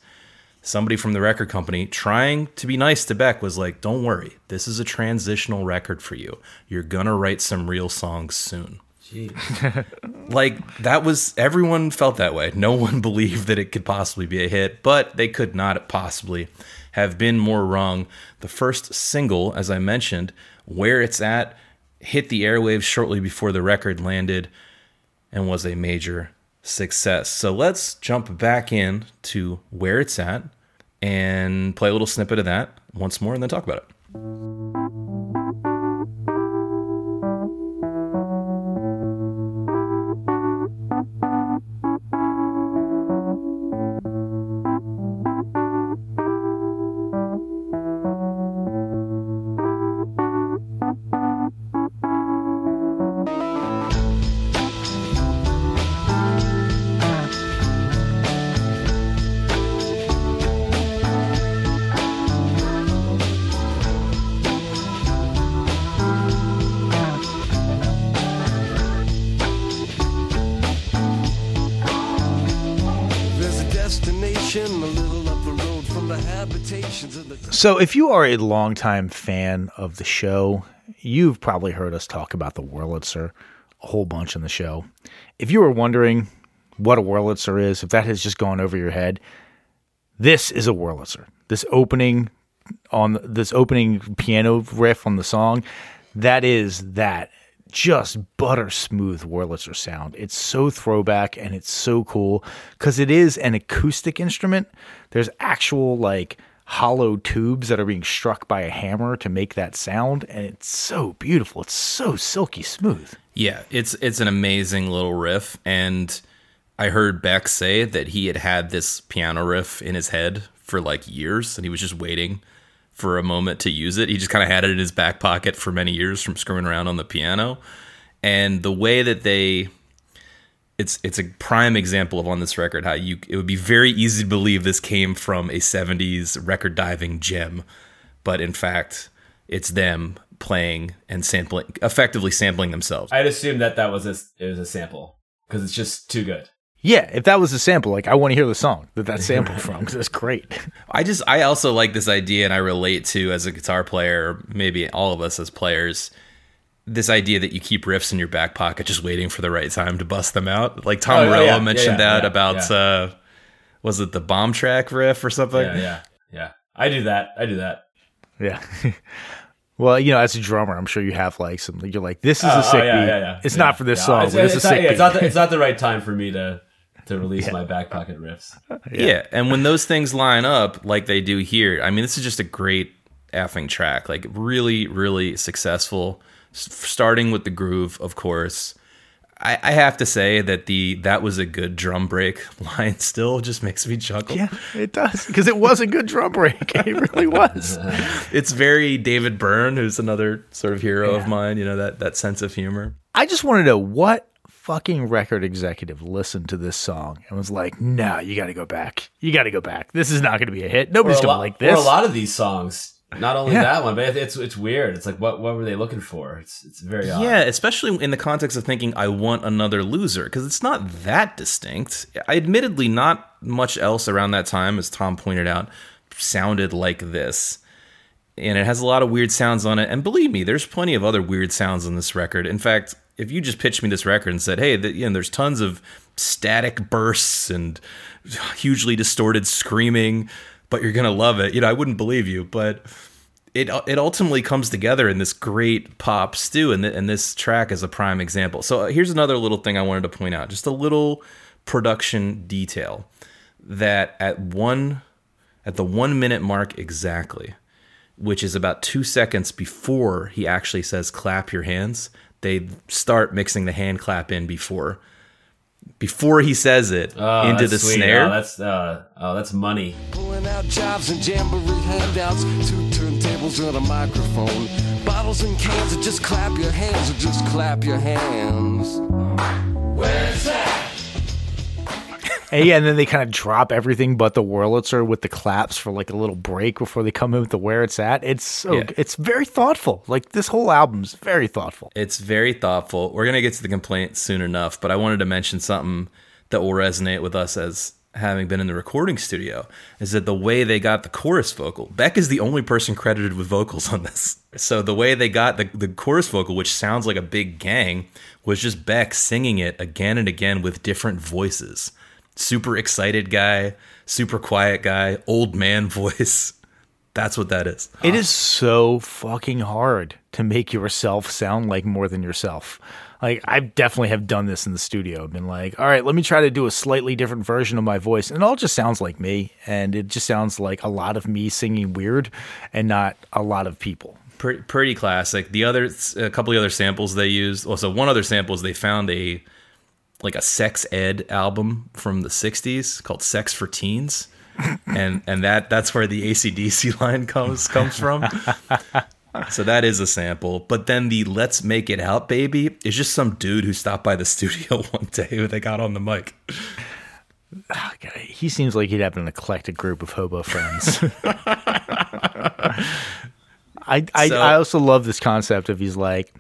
somebody from the record company trying to be nice to Beck was like, "Don't worry, this is a transitional record for you. You're gonna write some real songs soon." Like that was everyone felt that way. No one believed that it could possibly be a hit, but they could not possibly have been more wrong. The first single, as I mentioned, where it's at, hit the airwaves shortly before the record landed and was a major success. So let's jump back in to where it's at and play a little snippet of that once more and then talk about it. So, if you are a longtime fan of the show, you've probably heard us talk about the Wurlitzer a whole bunch on the show. If you were wondering what a Wurlitzer is, if that has just gone over your head, this is a Wurlitzer. This opening on this opening piano riff on the song, that is that just butter smooth Wurlitzer sound. It's so throwback and it's so cool because it is an acoustic instrument. There's actual like hollow tubes that are being struck by a hammer to make that sound, and it's so beautiful. It's so silky smooth. Yeah, it's it's an amazing little riff, and I heard Beck say that he had had this piano riff in his head for like years, and he was just waiting for a moment to use it. He just kind of had it in his back pocket for many years from screwing around on the piano, and the way that they it's it's a prime example of on this record how you it would be very easy to believe this came from a 70s record diving gem but in fact it's them playing and sampling effectively sampling themselves I'd assume that that was a it was a sample because it's just too good. Yeah, if that was a sample, like I want to hear the song that that sample from because it's great. I just I also like this idea and I relate to as a guitar player, maybe all of us as players, this idea that you keep riffs in your back pocket just waiting for the right time to bust them out. Like Tom Oh, Morello yeah, mentioned yeah, that yeah, about yeah. uh was it the bomb track riff or something? Yeah, yeah, yeah. I do that. I do that. Yeah. well, you know, as a drummer, I'm sure you have like some. You're like, this is Oh, a sick oh, yeah, beat. yeah, yeah. It's Yeah. not for this song, It's, it's, it's a not, it's not the, it's not the right time for me to to release my back pocket riffs. Yeah. and when those things line up like they do here, I mean, this is just a great effing track. Like, really, really successful. S- starting with the groove, of course. I, I have to say that the that was a good drum break line still just makes me chuckle. yeah, it does because it was a good drum break. It really was. It's very David Byrne, who's another sort of hero of mine. You know that that sense of humor. I just want to know what fucking record executive listened to this song and was like, "No, you got to go back. You got to go back. This is not going to be a hit. Nobody's a, going to lot, like or this." a lot of these songs, Not only Yeah. that one, but it's it's weird. It's like what what were they looking for? It's it's very odd. Yeah, especially in the context of thinking I want another loser because it's not that distinct. I admittedly not much else around that time, as Tom pointed out, sounded like this. And it has a lot of weird sounds on it. And believe me, there's plenty of other weird sounds on this record. In fact, if you just pitched me this record and said, "Hey, the, you know, there's tons of static bursts and hugely distorted screaming, but you're gonna love it," you know, I wouldn't believe you. But it it ultimately comes together in this great pop stew, and, th- and this track is a prime example. So uh, here's another little thing I wanted to point out, just a little production detail that at one at the one minute mark exactly, which is about two seconds before he actually says "clap your hands," they start mixing the hand clap in before before he says it Oh, into the sweet. snare. Oh, that's uh, oh, that's money. Pulling out jobs and jamboree handouts, two turntables and a microphone. Bottles and cans, or just clap your hands, or just clap your hands. And yeah, and then they kind of drop everything but the Wurlitzer with the claps for like a little break before they come in with the where it's at. It's so Yeah. it's very thoughtful. Like this whole album's very thoughtful. It's very thoughtful. We're going to get to the complaint soon enough, but I wanted to mention something that will resonate with us as having been in the recording studio is that the way they got the chorus vocal, Beck is the only person credited with vocals on this. So the way they got the, the chorus vocal, which sounds like a big gang, was just Beck singing it again and again with different voices. Super excited guy, super quiet guy, old man voice. That's what that is. It is so fucking hard to make yourself sound like more than yourself. Like I definitely have done this in the studio. I've been like, all right, let me try to do a slightly different version of my voice, and it all just sounds like me, and it just sounds like a lot of me singing weird, and not a lot of people. pretty, pretty classic. The other, a couple of other samples they used. Also, one other sample is they found a like a sex ed album from the '60s called "Sex for Teens," and and that that's where the ACDC line comes comes from. So that is a sample, but then the "Let's Make It Out, Baby" is just some dude who stopped by the studio one day who they got on the mic. Ah, God, He seems like he'd have an eclectic group of hobo friends. I, I So- I also love this concept of he's like,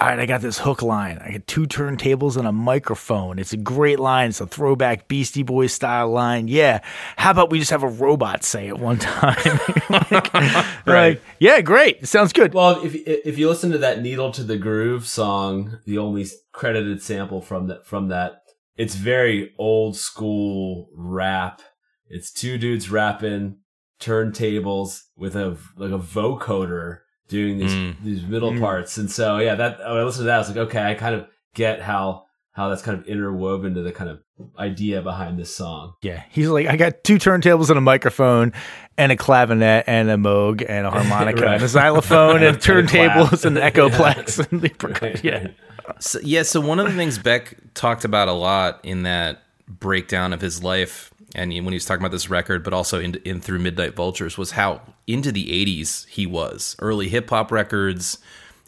all right, I got this hook line. I got two turntables and a microphone. It's a great line. It's a throwback Beastie Boys style line. Yeah. How about we just have a robot say it one time? like, like, yeah, great. It sounds good. Well, if if you listen to that "Needle to the Groove" song, the only credited sample from that from that, it's very old school rap. It's two dudes rapping turntables with a like a vocoder doing these Mm. these middle parts, and so yeah, that when I listened to that, I was like, okay, I kind of get how how that's kind of interwoven to the kind of idea behind this song. Yeah, he's like, I got two turntables and a microphone, and a clavinet, and a moog, and a harmonica, Right. and a xylophone, and And turntables, and an echoplex, and the percussion. Yeah, So, yeah, so one of the things Beck talked about a lot in that breakdown of his life, and when he was talking about this record, but also in, in through Midnight Vultures, was how into the '80s he was. Early hip hop records,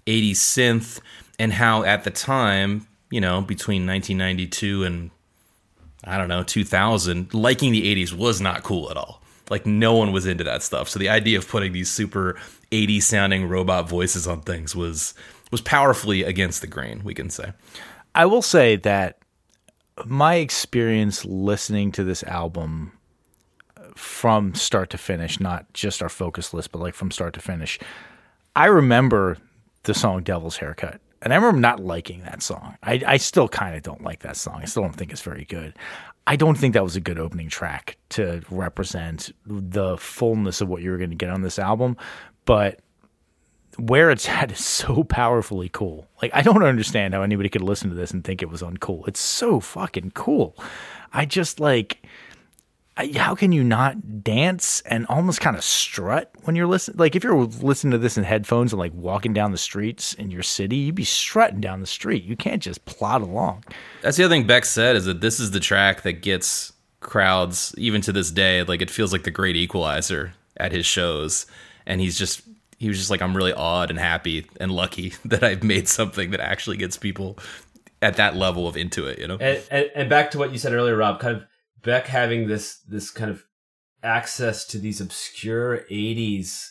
'80s synth, and how at the time, you know, between 1992 and I don't know 2000, liking the '80s was not cool at all. Like no one was into that stuff. So the idea of putting these super 80s sounding robot voices on things was was powerfully against the grain, we can say. I will say that my experience listening to this album from start to finish, not just our focus list, but like from start to finish, I remember the song Devil's Haircut. And I remember not liking that song. I, I still kind of don't like that song. I still don't think it's very good. I don't think that was a good opening track to represent the fullness of what you were going to get on this album. But where it's at is so powerfully cool. Like I don't understand how anybody could listen to this and think it was uncool. It's so fucking cool. I just like how can you not dance and almost kind of strut when you're listening? Like if you're listening to this in headphones and like walking down the streets in your city, you'd be strutting down the street. You can't just plod along. That's the other thing Beck said is that this is the track that gets crowds even to this day. Like it feels like the great equalizer at his shows, and he's just he was just like I'm really awed and happy and lucky that I've made something that actually gets people at that level of into it. You know, And, and and back to what you said earlier, Rob. Kind of Beck having this this kind of access to these obscure '80s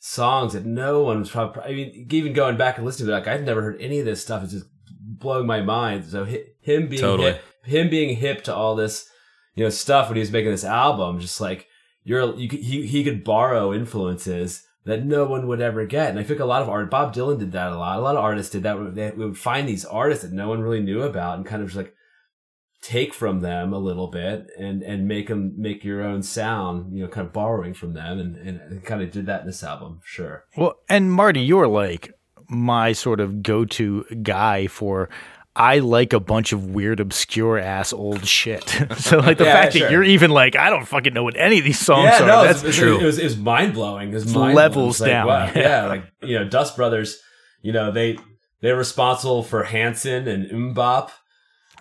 songs that no one was probably. I mean, even going back and listening to it, like I've never heard any of this stuff. It's just blowing my mind. So him being Totally. hip, him being hip to all this, you know, stuff when he was making this album, just like you're, you could, he he could borrow influences that no one would ever get. And I think a lot of art, Bob Dylan did that a lot. A lot of artists did that. They would find these artists that no one really knew about and kind of just like take from them a little bit and and make them make your own sound. You know, kind of borrowing from them, and and kind of did that in this album. Sure. Well, and Marty, you're like my sort of go-to guy for. I like a bunch of weird, obscure ass old shit. so, like the Yeah, fact sure. that you're even like, I don't fucking know what any of these songs yeah, are. no, That's it was, true. It was, it was mind blowing. It was It's mind levels like, down. wow, yeah, like you know, Dust Brothers. You know, they they're responsible for Hanson and MMMBop.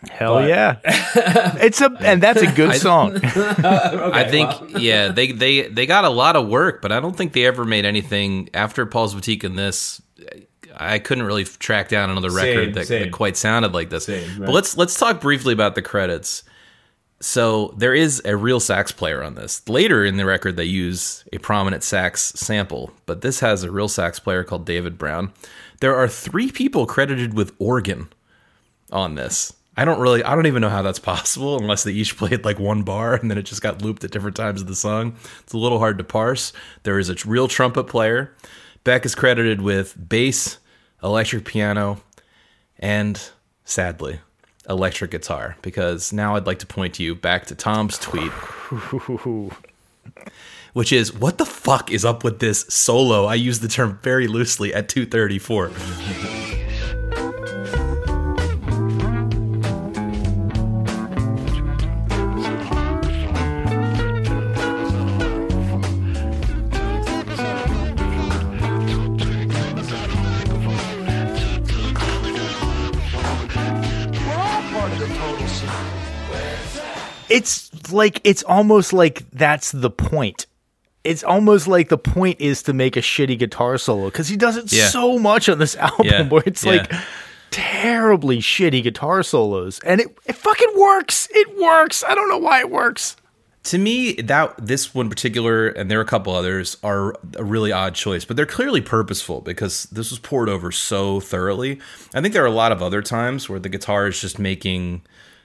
hell but- yeah. It's a and that's a good I- song. I think yeah, they they they got a lot of work, but I don't think they ever made anything after Paul's Boutique and this. I couldn't really track down another Same, record that, that quite sounded like this. Same, right. But let's let's talk briefly about the credits. So there is a real sax player on this. Later in the record, they use a prominent sax sample, but this has a real sax player called David Brown. There are three people credited with organ on this. I don't really, I don't even know how that's possible unless they each played like one bar and then it just got looped at different times of the song. It's a little hard to parse. There is a real trumpet player. Beck is credited with bass, electric piano, and sadly, electric guitar. Because now I'd like to point you back to Tom's tweet, which is what the fuck is up with this solo? I use the term very loosely at 234. it's like it's almost like that's the point. It's almost like the point is to make a shitty guitar solo because he does it Yeah. so much on this album Yeah, where it's yeah. like terribly shitty guitar solos and it, it fucking works. It works. I don't know why it works. to me that this one particular and there are a couple others are a really odd choice but they're clearly purposeful because this was poured over so thoroughly i think there are a lot of other times where the guitar is just making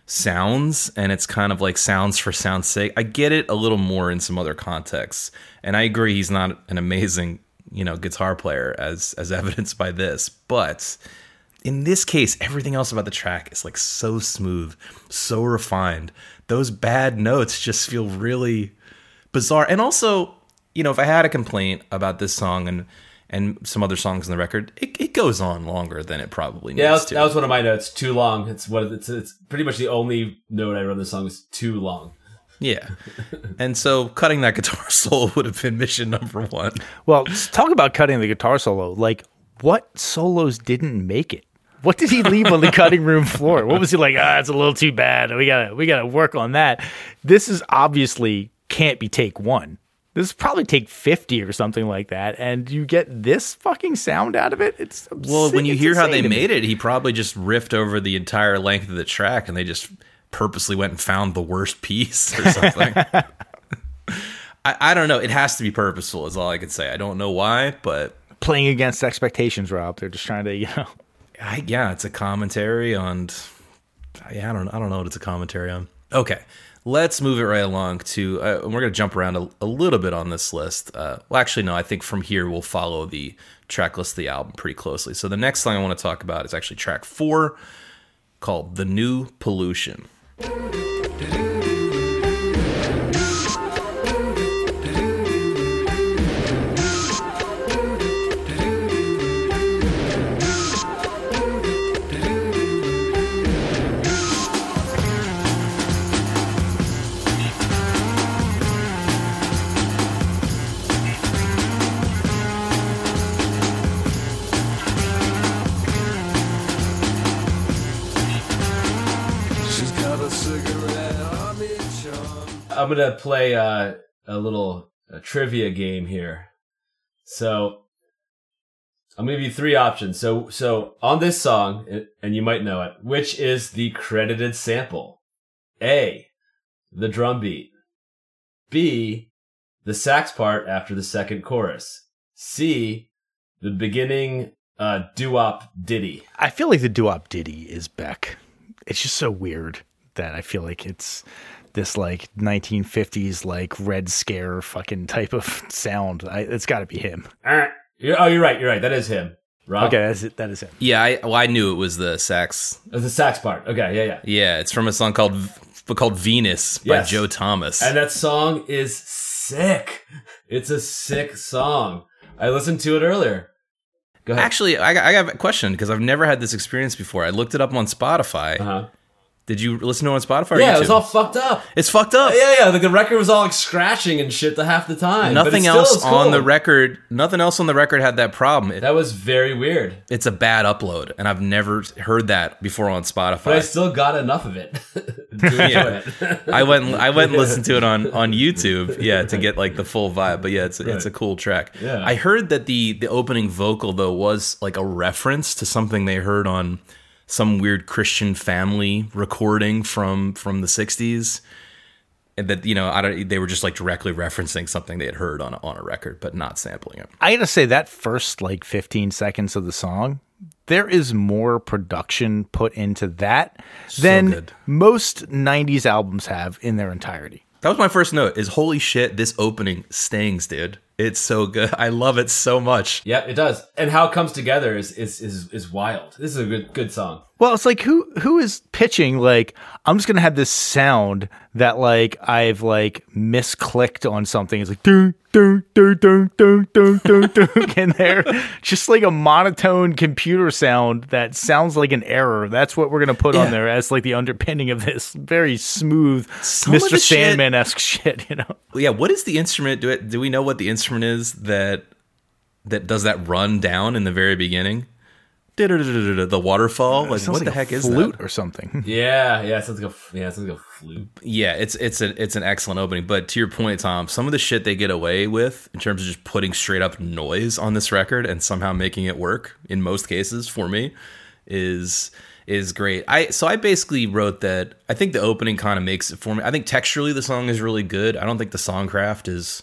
sounds and it's kind of like sounds for sound's sake i get it a little more in some other contexts and i agree he's not an amazing you know guitar player as as evidenced by this but in this case, everything else about the track is like so smooth, so refined. Those bad notes just feel really bizarre. And also, you know, if I had a complaint about this song and and some other songs in the record, it, it goes on longer than it probably needs Yeah, that was, to. that was one of my notes. Too long. It's what it's. It's pretty much the only note I wrote in the song is too long. yeah. and so cutting that guitar solo would have been mission number one. Well, talk about cutting the guitar solo. Like, what solos didn't make it? What did he leave on the cutting room floor? What was he like? Ah, it's a little too bad. We gotta, we gotta work on that. This is obviously can't be take one. This is probably take fifty or something like that, and you get this fucking sound out of it. It's Well, when you it's hear how they made it, he probably just riffed over the entire length of the track and they just purposely went and found the worst piece or something. I, I don't know. It has to be purposeful, is all I can say. I don't know why, but playing against expectations, Rob. They're just trying to, you know. I, yeah, it's a commentary on. Yeah, I don't. I don't know what it's a commentary on. Okay, let's move it right along to. Uh, we're gonna jump around a, a little bit on this list. Uh, well, actually, no. I think from here we'll follow the track list of the album pretty closely. So the next song I want to talk about is actually track four, called "The New Pollution." I'm gonna play uh, a little a trivia game here. So I'm gonna give you three options. So so on this song, and- you might know it, which is the credited sample? A, the drum beat. B, the sax part after the second chorus. C, the beginning uh, doo-wop ditty. I feel like the doo-wop ditty is Beck. It's just so weird that I feel like it's this like 1950s like red scare fucking type of sound. I, it's got to be him. You're- Oh, you're right. You're right. That is him. Rob? Okay, that's it. That is him. Yeah, I, well, I knew it was the sax. It's the sax part. Okay, yeah, yeah. Yeah, it's from a song called called Venus by Yes. Joe Thomas. And that song is sick. It's a sick song. I listened to it earlier. Go ahead. Actually, I, got- I have a question because I've never had this experience before. I looked it up on Spotify. uh-huh. Did you listen to it on Spotify? Yeah, it was all fucked up. It's fucked up. Yeah, yeah. The, the record was all like scratching and shit the half the time. Nothing else is on the record. Nothing else on the record had that problem. It- That was very weird. it's a bad upload, and I've never heard that before on Spotify. But I still got enough of it Yeah. it. I went, I went and listened to it on on YouTube, yeah, to get like the full vibe. But yeah, it's it's a cool track. Yeah. I heard that the the opening vocal though was like a reference to something they heard on some weird Christian family recording from from the '60s. And that you know, I don't. They were just like directly referencing something they had heard on a, on a record, but not sampling it. I gotta say that first like 15 seconds of the song, there is more production put into that than good. most 90s albums have in their entirety. That was my first note. Is holy shit, this opening stings, dude. It's so good. I love it so much. Yep, it does. And how it comes together is is is, is wild. This is a good good song. Well, it's like who who is pitching like I'm just gonna have this sound that like I've like misclicked on something. It's like dun dun dun dun dun dun dun dun in there, just like a monotone computer sound that sounds like an error. That's what we're gonna put Yeah. on there as like the underpinning of this very smooth Some Mr. Sandman esque shit. You know, Yeah, what is the instrument? Do it? Do we know what the instrument is that that does that run down in the very beginning? The waterfall. Like Sounds what the like a heck is flute that? or something. Yeah, yeah, it sounds like a f- yeah, it sounds like a flute. Yeah, it's it's a it's an excellent opening. But to your point, Tom, some of the shit they get away with in terms of just putting straight up noise on this record and somehow making it work in most cases for me is is great. I so I basically wrote that I think the opening kind of makes it for me. I think texturally the song is really good. I don't think the songcraft is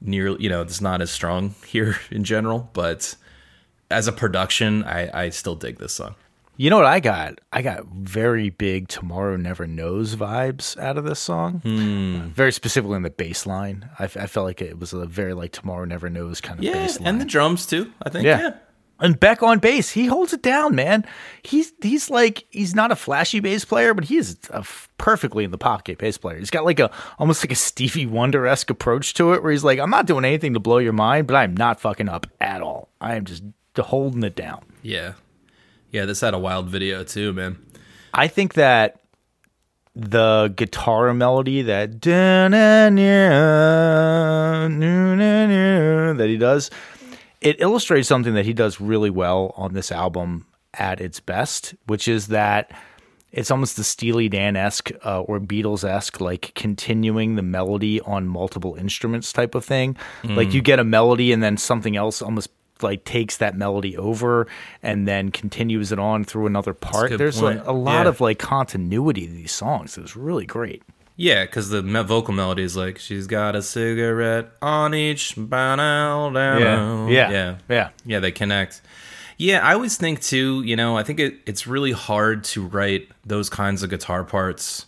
nearly you know it's not as strong here in general, but as a production, I I still dig this song. You know what I got? I got very big "Tomorrow Never Knows" vibes out of this song. Hmm. Very specifically in the bass line. I, f- I felt like it was a very like "Tomorrow Never Knows" kind of Yeah, bass line. and the drums too. I think Yeah. yeah. And Beck on bass, he holds it down, man. He's he's like he's not a flashy bass player, but he is a f- perfectly in the pocket bass player. He's got like a almost like a Stevie Wonder esque approach to it, where he's like, I'm not doing anything to blow your mind, but I'm not fucking up at all. I am just holding it down. Yeah. Yeah, this had a wild video too, man. I think that the guitar melody that that he does, it illustrates something that he does really well on this album at its best, which is that it's almost the Steely Dan esque uh, or Beatles esque, like continuing the melody on multiple instruments type of thing. Like you get a melody and then something else almost like takes that melody over and then continues it on through another part. There's a, a lot Yeah. of like continuity to these songs. It was really great. Yeah, because the vocal melody is like, she's got a cigarette on each. ba-na, da-na." yeah, yeah, yeah. yeah. They connect. Yeah, I always think too. You know, I think it, it's really hard to write those kinds of guitar parts.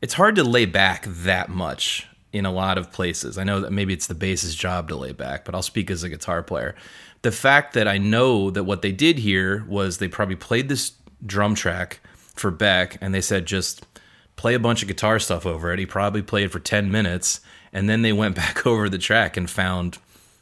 It's hard to lay back that much in a lot of places. I know that maybe it's the bass's job to lay back, but I'll speak as a guitar player. The fact that I know that what they did here was they probably played this drum track for Beck and they said just play a bunch of guitar stuff over it. He probably played for 10 minutes and then they went back over the track and found,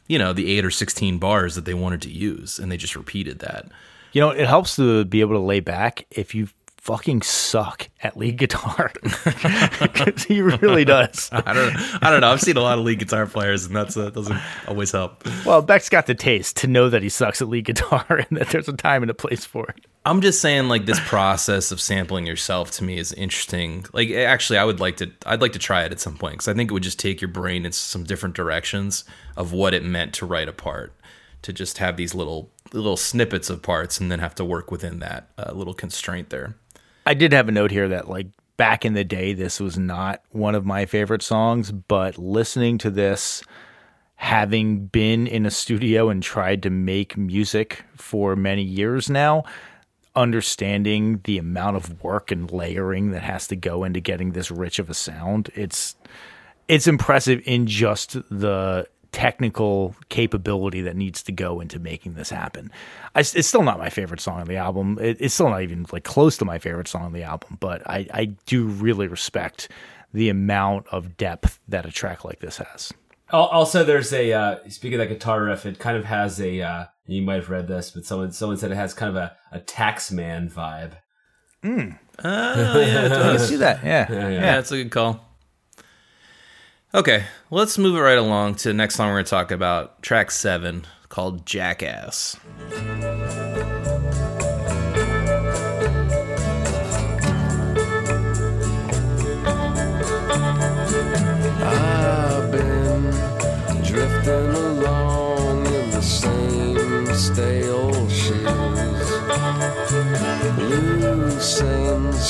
you know, the 8 or 16 bars that they wanted to use and they just repeated that. You know, it helps to be able to lay back if you fucking suck at lead guitar. 'Cause he really does. I don't I don't know. I've seen a lot of lead guitar players and that's uh, doesn't always help. Well, Beck's got the taste to know that he sucks at lead guitar and that there's a time and a place for it. I'm just saying, like this process of sampling yourself to me is interesting. Like, actually, I would like to, I'd like to try it at some point because I think it would just take your brain in some different directions of what it meant to write a part. To just have these little little snippets of parts and then have to work within that uh, little constraint there. I did have a note here that like back in the day, this was not one of my favorite songs, but listening to this having been in a studio and tried to make music for many years now, understanding the amount of work and layering that has to go into getting this rich of a sound, it's it's impressive in just the technical capability that needs to go into making this happen. I, it's still not my favorite song on the album. It, it's still not even like close to my favorite song on the album, but I, I do really respect the amount of depth that a track like this has. Al- Also, there's a uh, speaking of that guitar riff, it kind of has a. Uh, you might have read this, but someone someone said it has kind of a, a taxman vibe. Oh, yeah, I see that. Yeah. Yeah, Yeah, that's a good call. Okay, let's move it right along to the next song we're going to talk about, track seven, called Jackass.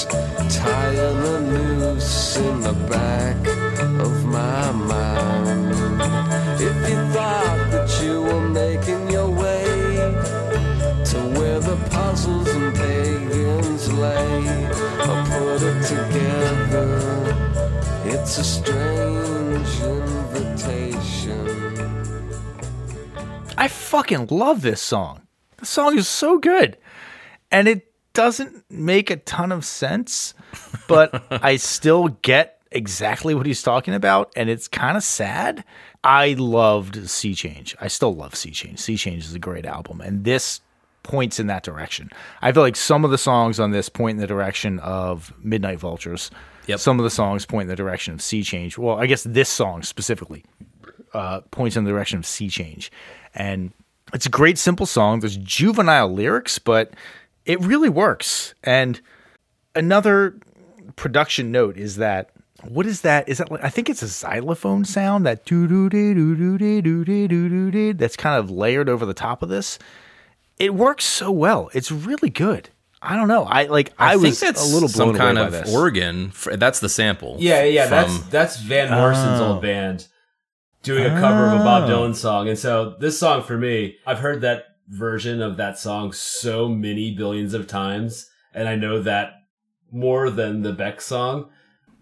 Ends tying a noose in the back of my mind. If you thought that you were making your way to where the puzzles and pagans lay, or put it together. It's a strange invitation. I fucking love this song. The song is so good. And it doesn't make a ton of sense, but I still get exactly what he's talking about. And it's kind of sad. I loved Sea Change. I still love Sea Change. Sea Change is a great album. And this points in that direction. I feel like some of the songs on this point in the direction of Midnight Vultures. Yep. Some of the songs point in the direction of Sea Change. Well, I guess this song specifically uh, points in the direction of sea change. And it's a great, simple song. There's juvenile lyrics, but it really works. And another production note is that what is that? Is that like, I think it's a xylophone sound that doo doo doo doo doo doo doo doo doo doo doo that's kind of layered over the top of this. It works so well. It's really good. I don't know. I like. I, think was that's a little blown some kind away by of this. organ. For, that's the sample. Yeah, yeah, from- that's that's Van Morrison's Oh. old band doing a cover of a Bob oh. Dylan song. And so this song for me, I've heard that version of that song so many billions of times, and I know that more than the Beck song.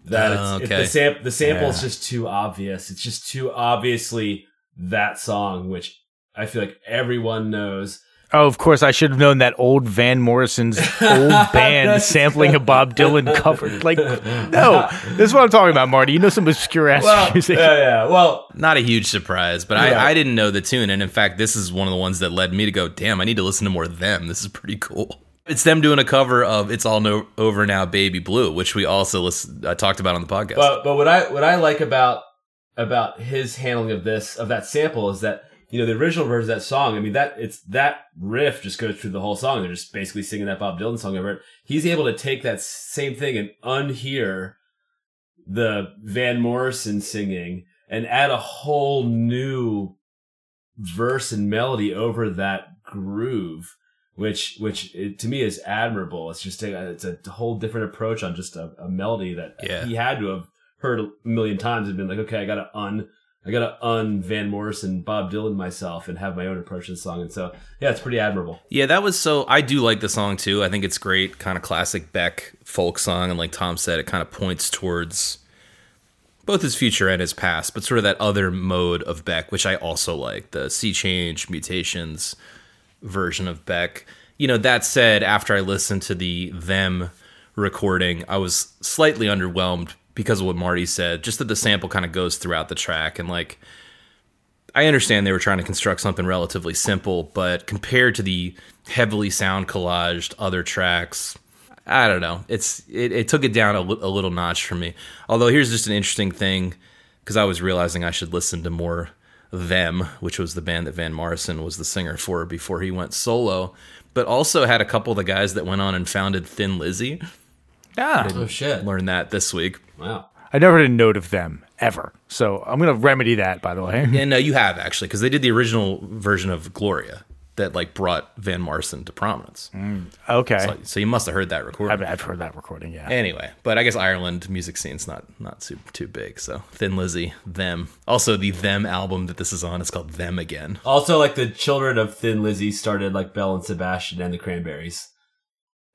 That Oh, okay. the sam- the sample is Yeah. just too obvious. It's just too obviously that song, which I feel like everyone knows. Oh, of course, I should have known that old Van Morrison's old band sampling a Bob Dylan cover. Like, no, this is what I'm talking about, Marty. You know some obscure ass Well, music. yeah, yeah. Well, Not a huge surprise, but Right. I, I didn't know the tune. And in fact, this is one of the ones that led me to go, damn, I need to listen to more of them. This is pretty cool. It's them doing a cover of "It's All no- Over Now, Baby Blue," which we also listen, uh, talked about on the podcast. But but what I what I like about about his handling of this of that sample is that you know the original version of that song. I mean that it's that riff just goes through the whole song. They're just basically singing that Bob Dylan song over it. He's able to take that same thing and unhear the Van Morrison singing and add a whole new verse and melody over that groove which which it, to me is admirable. It's just a, it's a whole different approach on just a, a melody that Yeah. he had to have heard a million times and been like, okay, I gotta un I gotta un Van Morrison, Bob Dylan myself, and have my own approach to the song. And so, yeah, it's pretty admirable. Yeah, that was so. I do like the song too. I think it's great, kind of classic Beck folk song, and like Tom said, it kind of points towards both his future and his past, but sort of that other mode of Beck, which I also like the sea change mutations version of Beck. You know, that said, after I listened to the them recording, I was slightly underwhelmed because of what Marty said. Just that the sample kind of goes throughout the track and like. I understand they were trying to construct something relatively simple, but compared to the heavily sound collaged other tracks, I don't know. It's it, it took it down a, a little notch for me. Although here's just an interesting thing because I was realizing I should listen to more them, which was the band that Van Morrison was the singer for before he went solo, but also had a couple of the guys that went on and founded Thin Lizzy. Ah, Oh shit! Learned that this week. Wow. I never heard a note of them ever. So I'm going to remedy that, by the way. And uh, you have actually, because they did the original version of Gloria. that like brought Van Morrison to prominence. Okay. So, so you must have heard that recording. I've, I've heard that recording. Yeah. Anyway, but I guess Ireland music scene's not not too too big. So Thin Lizzy, them. Also, the Them album that this is on is called Them Again. Also, like the children of Thin Lizzy started like Belle and Sebastian and the Cranberries.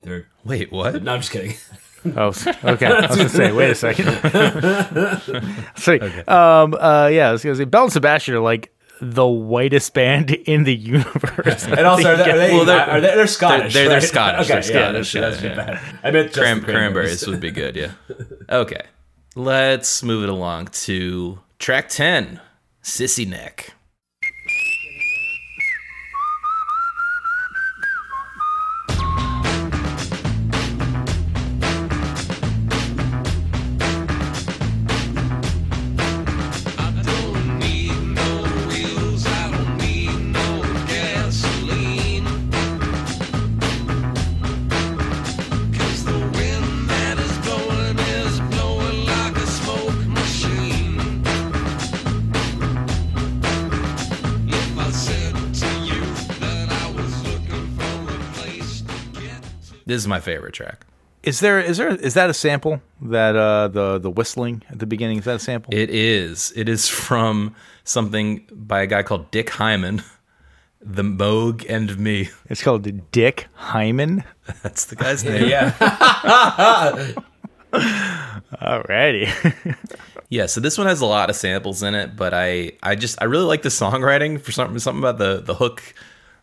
They're Wait, what? no, I'm just kidding. Oh, okay. I was gonna say, wait a second. Sorry. Um. Uh. Yeah. I was gonna say, Belle and Sebastian are like the whitest band in the universe. And also, are they, are they, Well, they're- are they they're Scottish? they're- they're right? Scottish, Okay, they're yeah, Scottish, that's, yeah, that's bad. I meant just Cran- cranberries would be good, yeah. Okay, let's move it along to track ten, Sissy Neck. Is my favorite track. Is there? Is there? Is that a sample? That uh, the the whistling at the beginning is that a sample? It is. It is from something by a guy called Dick Hyman, The Moog and Me. it's called Dick Hyman. That's the guy's name. Yeah, Alrighty. Yeah, so this one has a lot of samples in it, but I I just I really like the songwriting for something something about the the hook,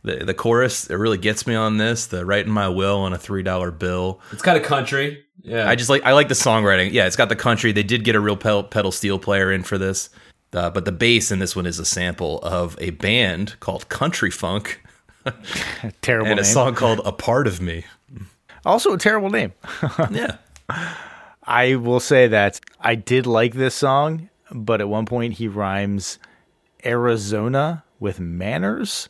the the chorus. It really gets me on this. The writing my will on a three dollar bill. it's kind of country. Yeah, I just like I like the songwriting. Yeah, it's got the country. They did get a real pedal, pedal steel player in for this, uh, but the bass in this one is a sample of a band called Country Funk terrible and name. a song called "A Part of Me." Also a terrible name. Yeah, I will say that I did like this song, but at one point he rhymes Arizona with manners.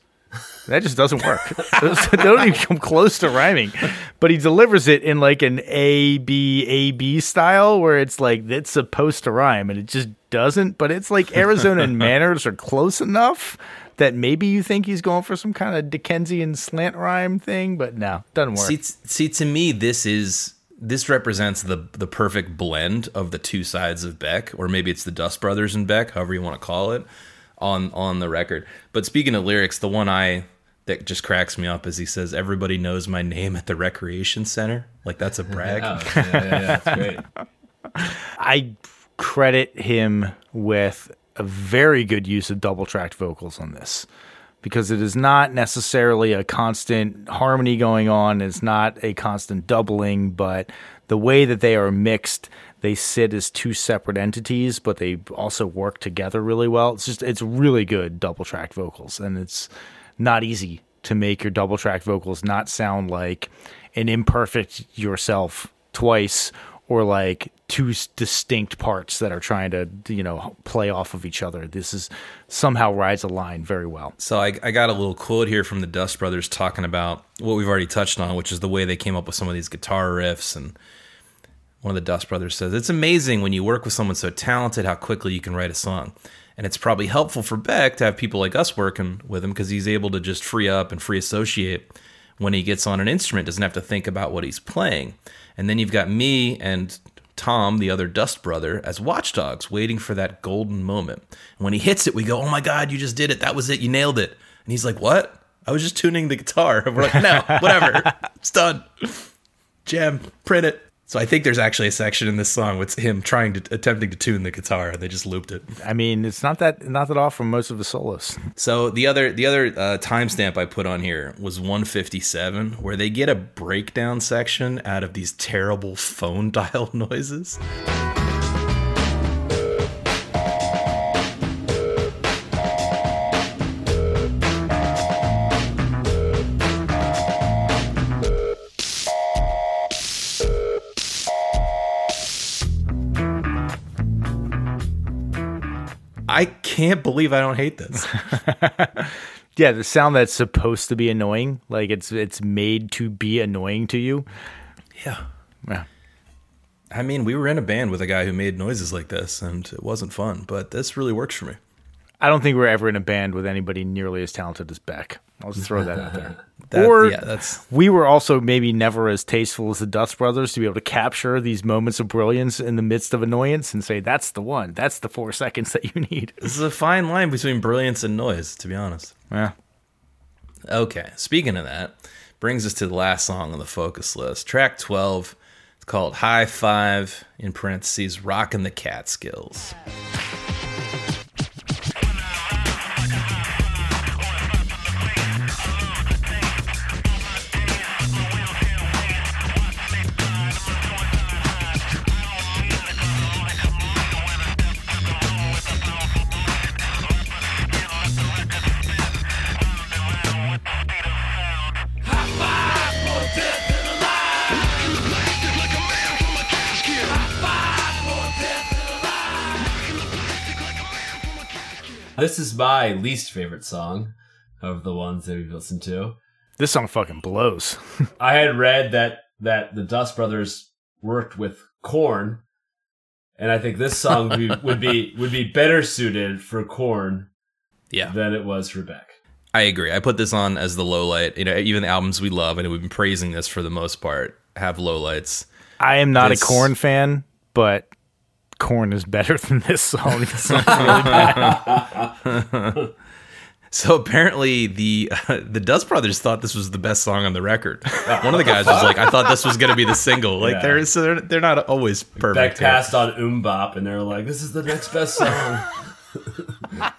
That just doesn't work. Those don't even come close to rhyming. But he delivers it in like an A B A B style where it's like it's supposed to rhyme and it just doesn't. But it's like Arizona and manners are close enough that maybe you think he's going for some kind of Dickensian slant rhyme thing, but no, doesn't work. See, see, to me, this is this represents the the perfect blend of the two sides of Beck, or maybe it's the Dust Brothers and Beck, however you want to call it, on on the record. But speaking of lyrics, the one I that just cracks me up is he says, "Everybody knows my name at the recreation center." Like that's a brag. Oh, yeah, yeah, yeah, that's great. I credit him with a very good use of double tracked vocals on this because it is not necessarily a constant harmony going on. It's not a constant doubling, but the way that they are mixed, they sit as two separate entities, but they also work together really well. It's just, it's really good double track vocals, and it's not easy to make your double track vocals not sound like an imperfect yourself twice or like two distinct parts that are trying to you know play off of each other this is somehow rides a line very well So I, I got a little quote here from the Dust Brothers talking about what we've already touched on, which is the way they came up with some of these guitar riffs. And one of the Dust Brothers says, It's amazing when you work with someone so talented how quickly you can write a song. And it's probably helpful for Beck to have people like us working with him because he's able to just free up and free associate when he gets on an instrument, doesn't have to think about what he's playing. And then you've got me and Tom, the other Dust brother, as watchdogs, waiting for that golden moment. And when he hits it, we go, "Oh my God, you just did it! That was it! You nailed it!" And he's like, "What? I was just tuning the guitar." And we're like, "No, whatever, it's done. Jam, print it." So I think there's actually a section in this song with him trying to attempting to tune the guitar, and they just looped it. i mean it's not that not that off from most of the solos So the other the other uh, timestamp I put on here was 157, where they get a breakdown section out of these terrible phone dial noises. I can't believe I don't hate this. yeah the sound that's supposed to be annoying like it's it's made to be annoying to you yeah. yeah I mean, we were in a band with a guy who made noises like this, and it wasn't fun, but this really works for me. I don't think we're ever in a band with anybody nearly as talented as Beck. I'll just throw that out there. That- or yeah, that's we were also maybe never as tasteful as the Dust Brothers to be able to capture these moments of brilliance in the midst of annoyance and say, that's the one. That's the four seconds that you need. this is a fine line between brilliance and noise, to be honest. Yeah. Okay, speaking of that, brings us to the last song on the focus list. Track 12. It's called High Five, in parentheses, Rockin' the Catskills. This is my least favorite song of the ones that we've listened to. This song fucking blows. I had read that that the Dust Brothers worked with Korn, and I think this song would be, would be would be better suited for Korn Yeah, than it was for Beck. I agree. I put this on as the low light. You know, even the albums we love, and we've been praising this for the most part, have low lights. I am not This- a Korn fan, but Korn is better than this song. This song's really bad. So apparently the uh, the Dust Brothers thought this was the best song on the record. One of the guys was like, "I thought this was going to be the single." Like Yeah. they're so they're, they're not always perfect. here. passed on MMMBop, and they're like, "This is the next best song."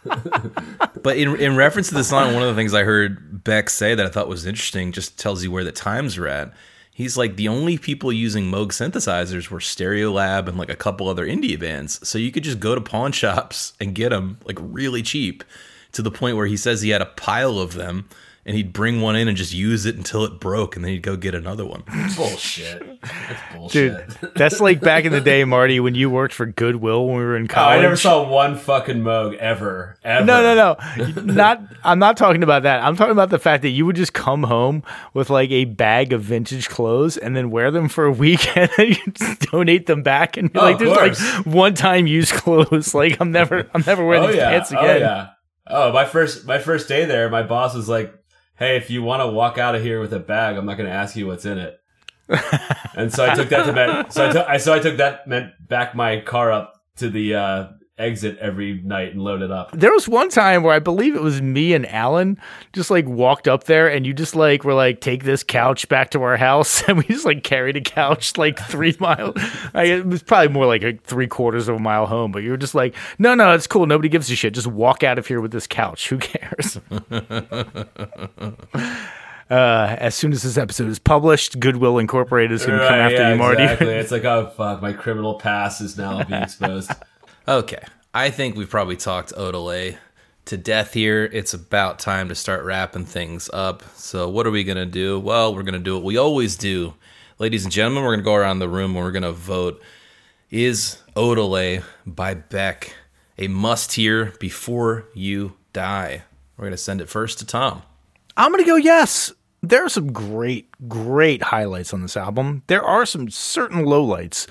But in in reference to the song, one of the things I heard Beck say that I thought was interesting just tells you where the times are at. He's like the only people using Moog synthesizers were Stereolab and like a couple other indie bands. So you could just go to pawn shops and get them like really cheap to the point where he says he had a pile of them and he'd bring one in and just use it until it broke and then he'd go get another one. bullshit. That's Dude, that's like back in the day, Marty, when you worked for Goodwill when we were in Oh, college. I never saw one fucking Moog ever. Ever. No, no, no. Not I'm not talking about that. I'm talking about the fact that you would just come home with like a bag of vintage clothes and then wear them for a week and then you just donate them back and be Oh, like there's like one time use clothes. Like I'm never I'm never wearing Oh these yeah. pants Oh again. yeah. Oh, my first my first day there, my boss was like, "Hey, if you want to walk out of here with a bag, I'm not going to ask you what's in it." and so I took that to meant so I took I so I took that meant back my car up to the uh, exit every night and load it up. There was one time where I believe it was me and Alan just like walked up there and you just like were like, take this couch back to our house. And we just like carried a couch like three miles. I, it was probably more like a three quarters of a mile home, but you were just like, no, no, it's cool. Nobody gives a shit. Just walk out of here with this couch. Who cares? Uh, as soon as this episode is published, Goodwill Incorporated is going to come after yeah, you, Marty. Exactly. it's like, oh fuck, my criminal past is now being exposed. Okay. I think we've probably talked Odelay to death here. It's about time to start wrapping things up. So, what are we going to do? Well, we're going to do what we always do. Ladies and gentlemen, we're going to go around the room and we're going to vote Is Odelay by Beck a must hear before you die? We're going to send it first to Tom. I'm going to go yes. There are some great, great highlights on this album. There are some certain lowlights,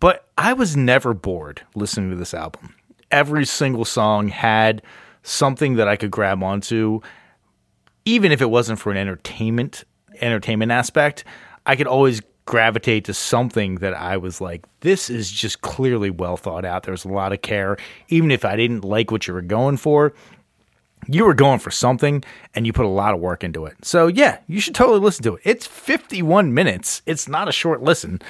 but I was never bored listening to this album. Every single song had something that I could grab onto, even if it wasn't for an entertainment entertainment aspect. I could always gravitate to something that I was like, this is just clearly well thought out. There's a lot of care, even if I didn't like what you were going for you were going for something and you put a lot of work into it. So, yeah, you should totally listen to it. It's 51 minutes. It's not a short listen.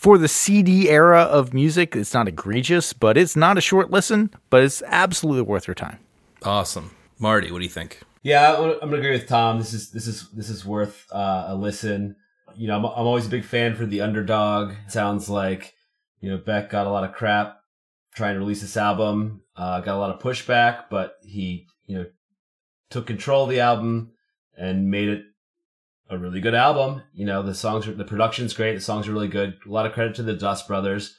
For the CD era of music, it's not egregious, but it's not a short listen, but it's absolutely worth your time. Awesome. Marty, what do you think? Yeah, I'm I'm gonna agree with Tom. This is this is this is worth uh, a listen. You know, I'm I'm always a big fan for the underdog. sounds like you know Beck got a lot of crap trying to release this album. Uh, got a lot of pushback, but he you know took control of the album and made it a really good album. You know, the songs are the production's great. The songs are really good. A lot of credit to the Dust Brothers.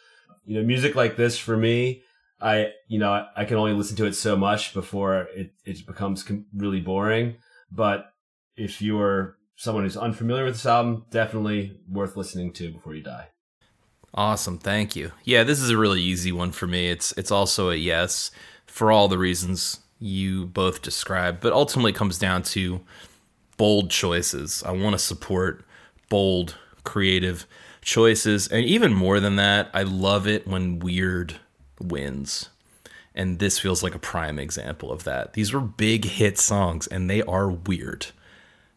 You know, music like this for me I, you know, I, can only listen to it so much before it, it becomes com- really boring. But if you're someone who's unfamiliar with this album, definitely worth listening to before you die. Awesome, thank you. Yeah, this is a really easy one for me. It's it's also a yes for all the reasons you both described, but ultimately comes down to bold choices. I want to support bold, creative choices. And even more than that, I love it when weird wins. And this feels like a prime example of that. These were big hit songs and they are weird.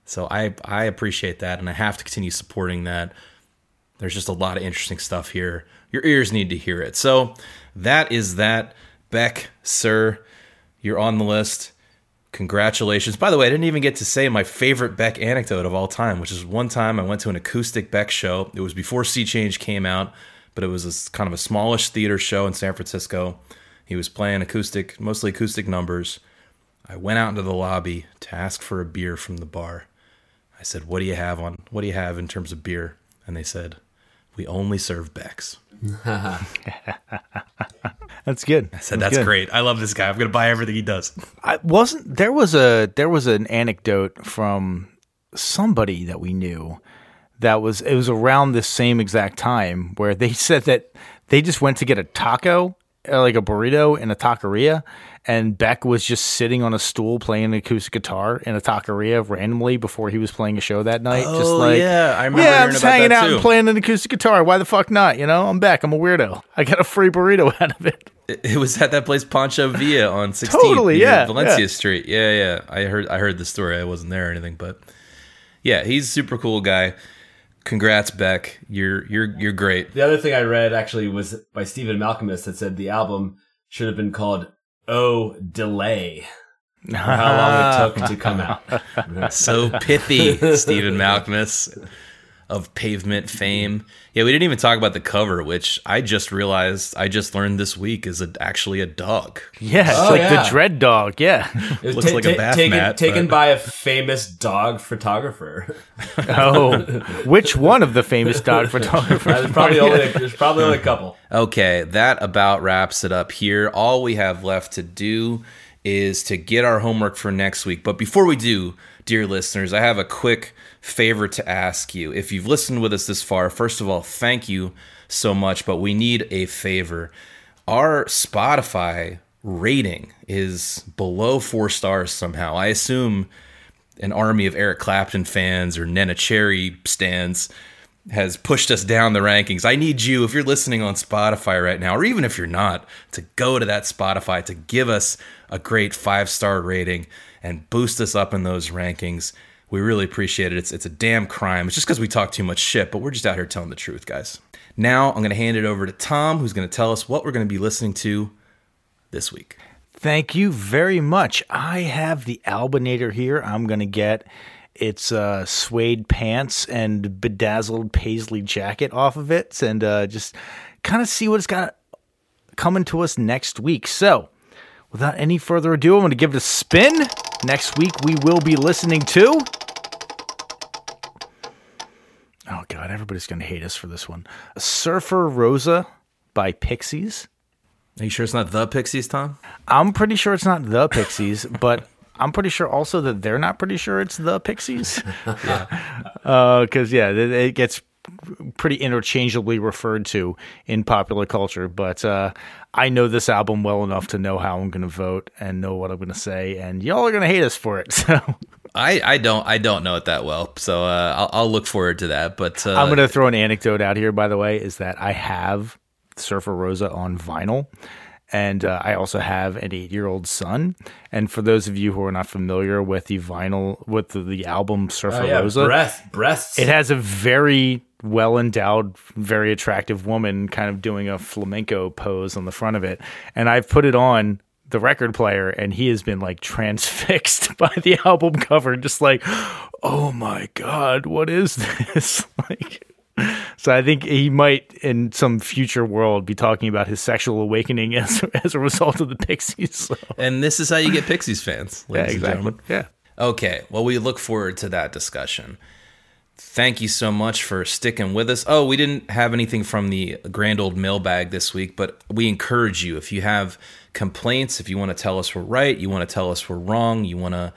So I I appreciate that and I have to continue supporting that. There's just a lot of interesting stuff here. Your ears need to hear it. So that is that. Beck, sir, you're on the list. Congratulations. By the way, I didn't even get to say my favorite Beck anecdote of all time, which is one time I went to an acoustic Beck show. It was before Sea Change came out, but it was a, kind of a smallish theater show in San Francisco. He was playing acoustic, mostly acoustic numbers. I went out into the lobby to ask for a beer from the bar. I said, "What do you have on? What do you have in terms of beer?" And they said, "We only serve Becks." That's good. I said, "That's great. I love this guy. I'm going to buy everything he does." I wasn't there was a there was an anecdote from somebody that we knew that was it was around this same exact time where they said that they just went to get a taco Uh, like a burrito in a taqueria and Beck was just sitting on a stool playing an acoustic guitar in a taqueria randomly before he was playing a show that night just Oh, like yeah, I remember yeah I'm just about hanging that out too. and playing an acoustic guitar why the fuck not you know I'm Beck I'm a weirdo I got a free burrito out of it It it was at that place Pancho Villa on 16th, Totally, yeah, Valencia yeah. Street. Yeah, yeah. I heard I heard the story. I wasn't there or anything, but yeah, he's a super cool guy. Congrats, Beck. You're you're you're great. The other thing I read actually was by Stephen Malkmus that said the album should have been called "Oh Delay." How long it took to come out. So pithy, Stephen Malkmus of pavement fame. Yeah, we didn't even talk about the cover, which I just realized I just learned this week is a, actually a dog. yeah it's Oh, like yeah. the dread dog yeah It was Looks like a bath taken, mat, taken but- by a famous dog photographer. oh which one of the famous dog photographers there's probably only there's probably only a couple. Okay, that about wraps it up here. All we have left to do is to get our homework for next week. But before we do, dear listeners, I have a quick favor to ask you. If you've listened with us this far, first of all, thank you so much, but we need a favor. Our Spotify rating is below four stars somehow. I assume an army of Eric Clapton fans or Neneh Cherry stands has pushed us down the rankings. I need you, if you're listening on Spotify right now, or even if you're not, to go to that Spotify to give us a great five star rating and boost us up in those rankings. We really appreciate it. It's it's a damn crime. It's just because we talk too much shit, but we're just out here telling the truth, guys. Now I'm gonna hand it over to Tom, who's gonna tell us what we're gonna be listening to this week. Thank you very much. I have the Albinator here. I'm going to get its uh, suede pants and bedazzled paisley jacket off of it and uh, just kind of see what it's got coming to us next week. So, without any further ado, I'm going to give it a spin. Next week, we will be listening to. Oh, God, everybody's going to hate us for this one. Surfer Rosa by Pixies. Are you sure it's not the Pixies, Tom? I'm pretty sure it's not the Pixies, but I'm pretty sure also that they're not pretty sure it's the Pixies. Because, uh, yeah, it, it gets pretty interchangeably referred to in popular culture. But uh, I know this album well enough to know how I'm going to vote and know what I'm going to say. And y'all are going to hate us for it. So I, I don't I don't know it that well, so uh, I'll, I'll look forward to that. But uh, I'm going to throw an anecdote out here, by the way, is that I have Surfer Rosa on vinyl. And uh, I also have an eight year old son. And for those of you who are not familiar with the vinyl, with the, the album Surfer Oh, yeah, Rosa, breast, breasts. it has a very well endowed, very attractive woman kind of doing a flamenco pose on the front of it. And I've put it on the record player and he has been like transfixed by the album cover, just like, oh my God, what is this? like, so I think he might, in some future world, be talking about his sexual awakening as as a result of the Pixies. So, and this is how you get Pixies fans, yeah, ladies and gentlemen. Yeah. Okay, well, we look forward to that discussion. Thank you so much for sticking with us. Oh, we didn't have anything from the grand old mailbag this week, but we encourage you if you have complaints, if you want to tell us we're right, you want to tell us we're wrong, you want to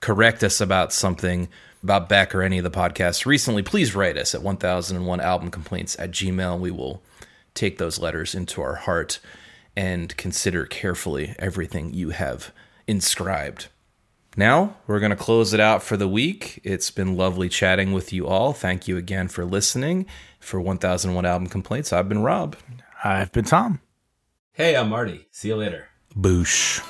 correct us about something about Beck or any of the podcasts recently, please write us at 1001 album complaints at gmail. We will take those letters into our heart and consider carefully everything you have inscribed. Now, we're going to close it out for the week. It's been lovely chatting with you all. Thank you again for listening. For 1001 Album Complaints, I've been Rob. I've been Tom. Hey, I'm Marty. See you later. Boosh.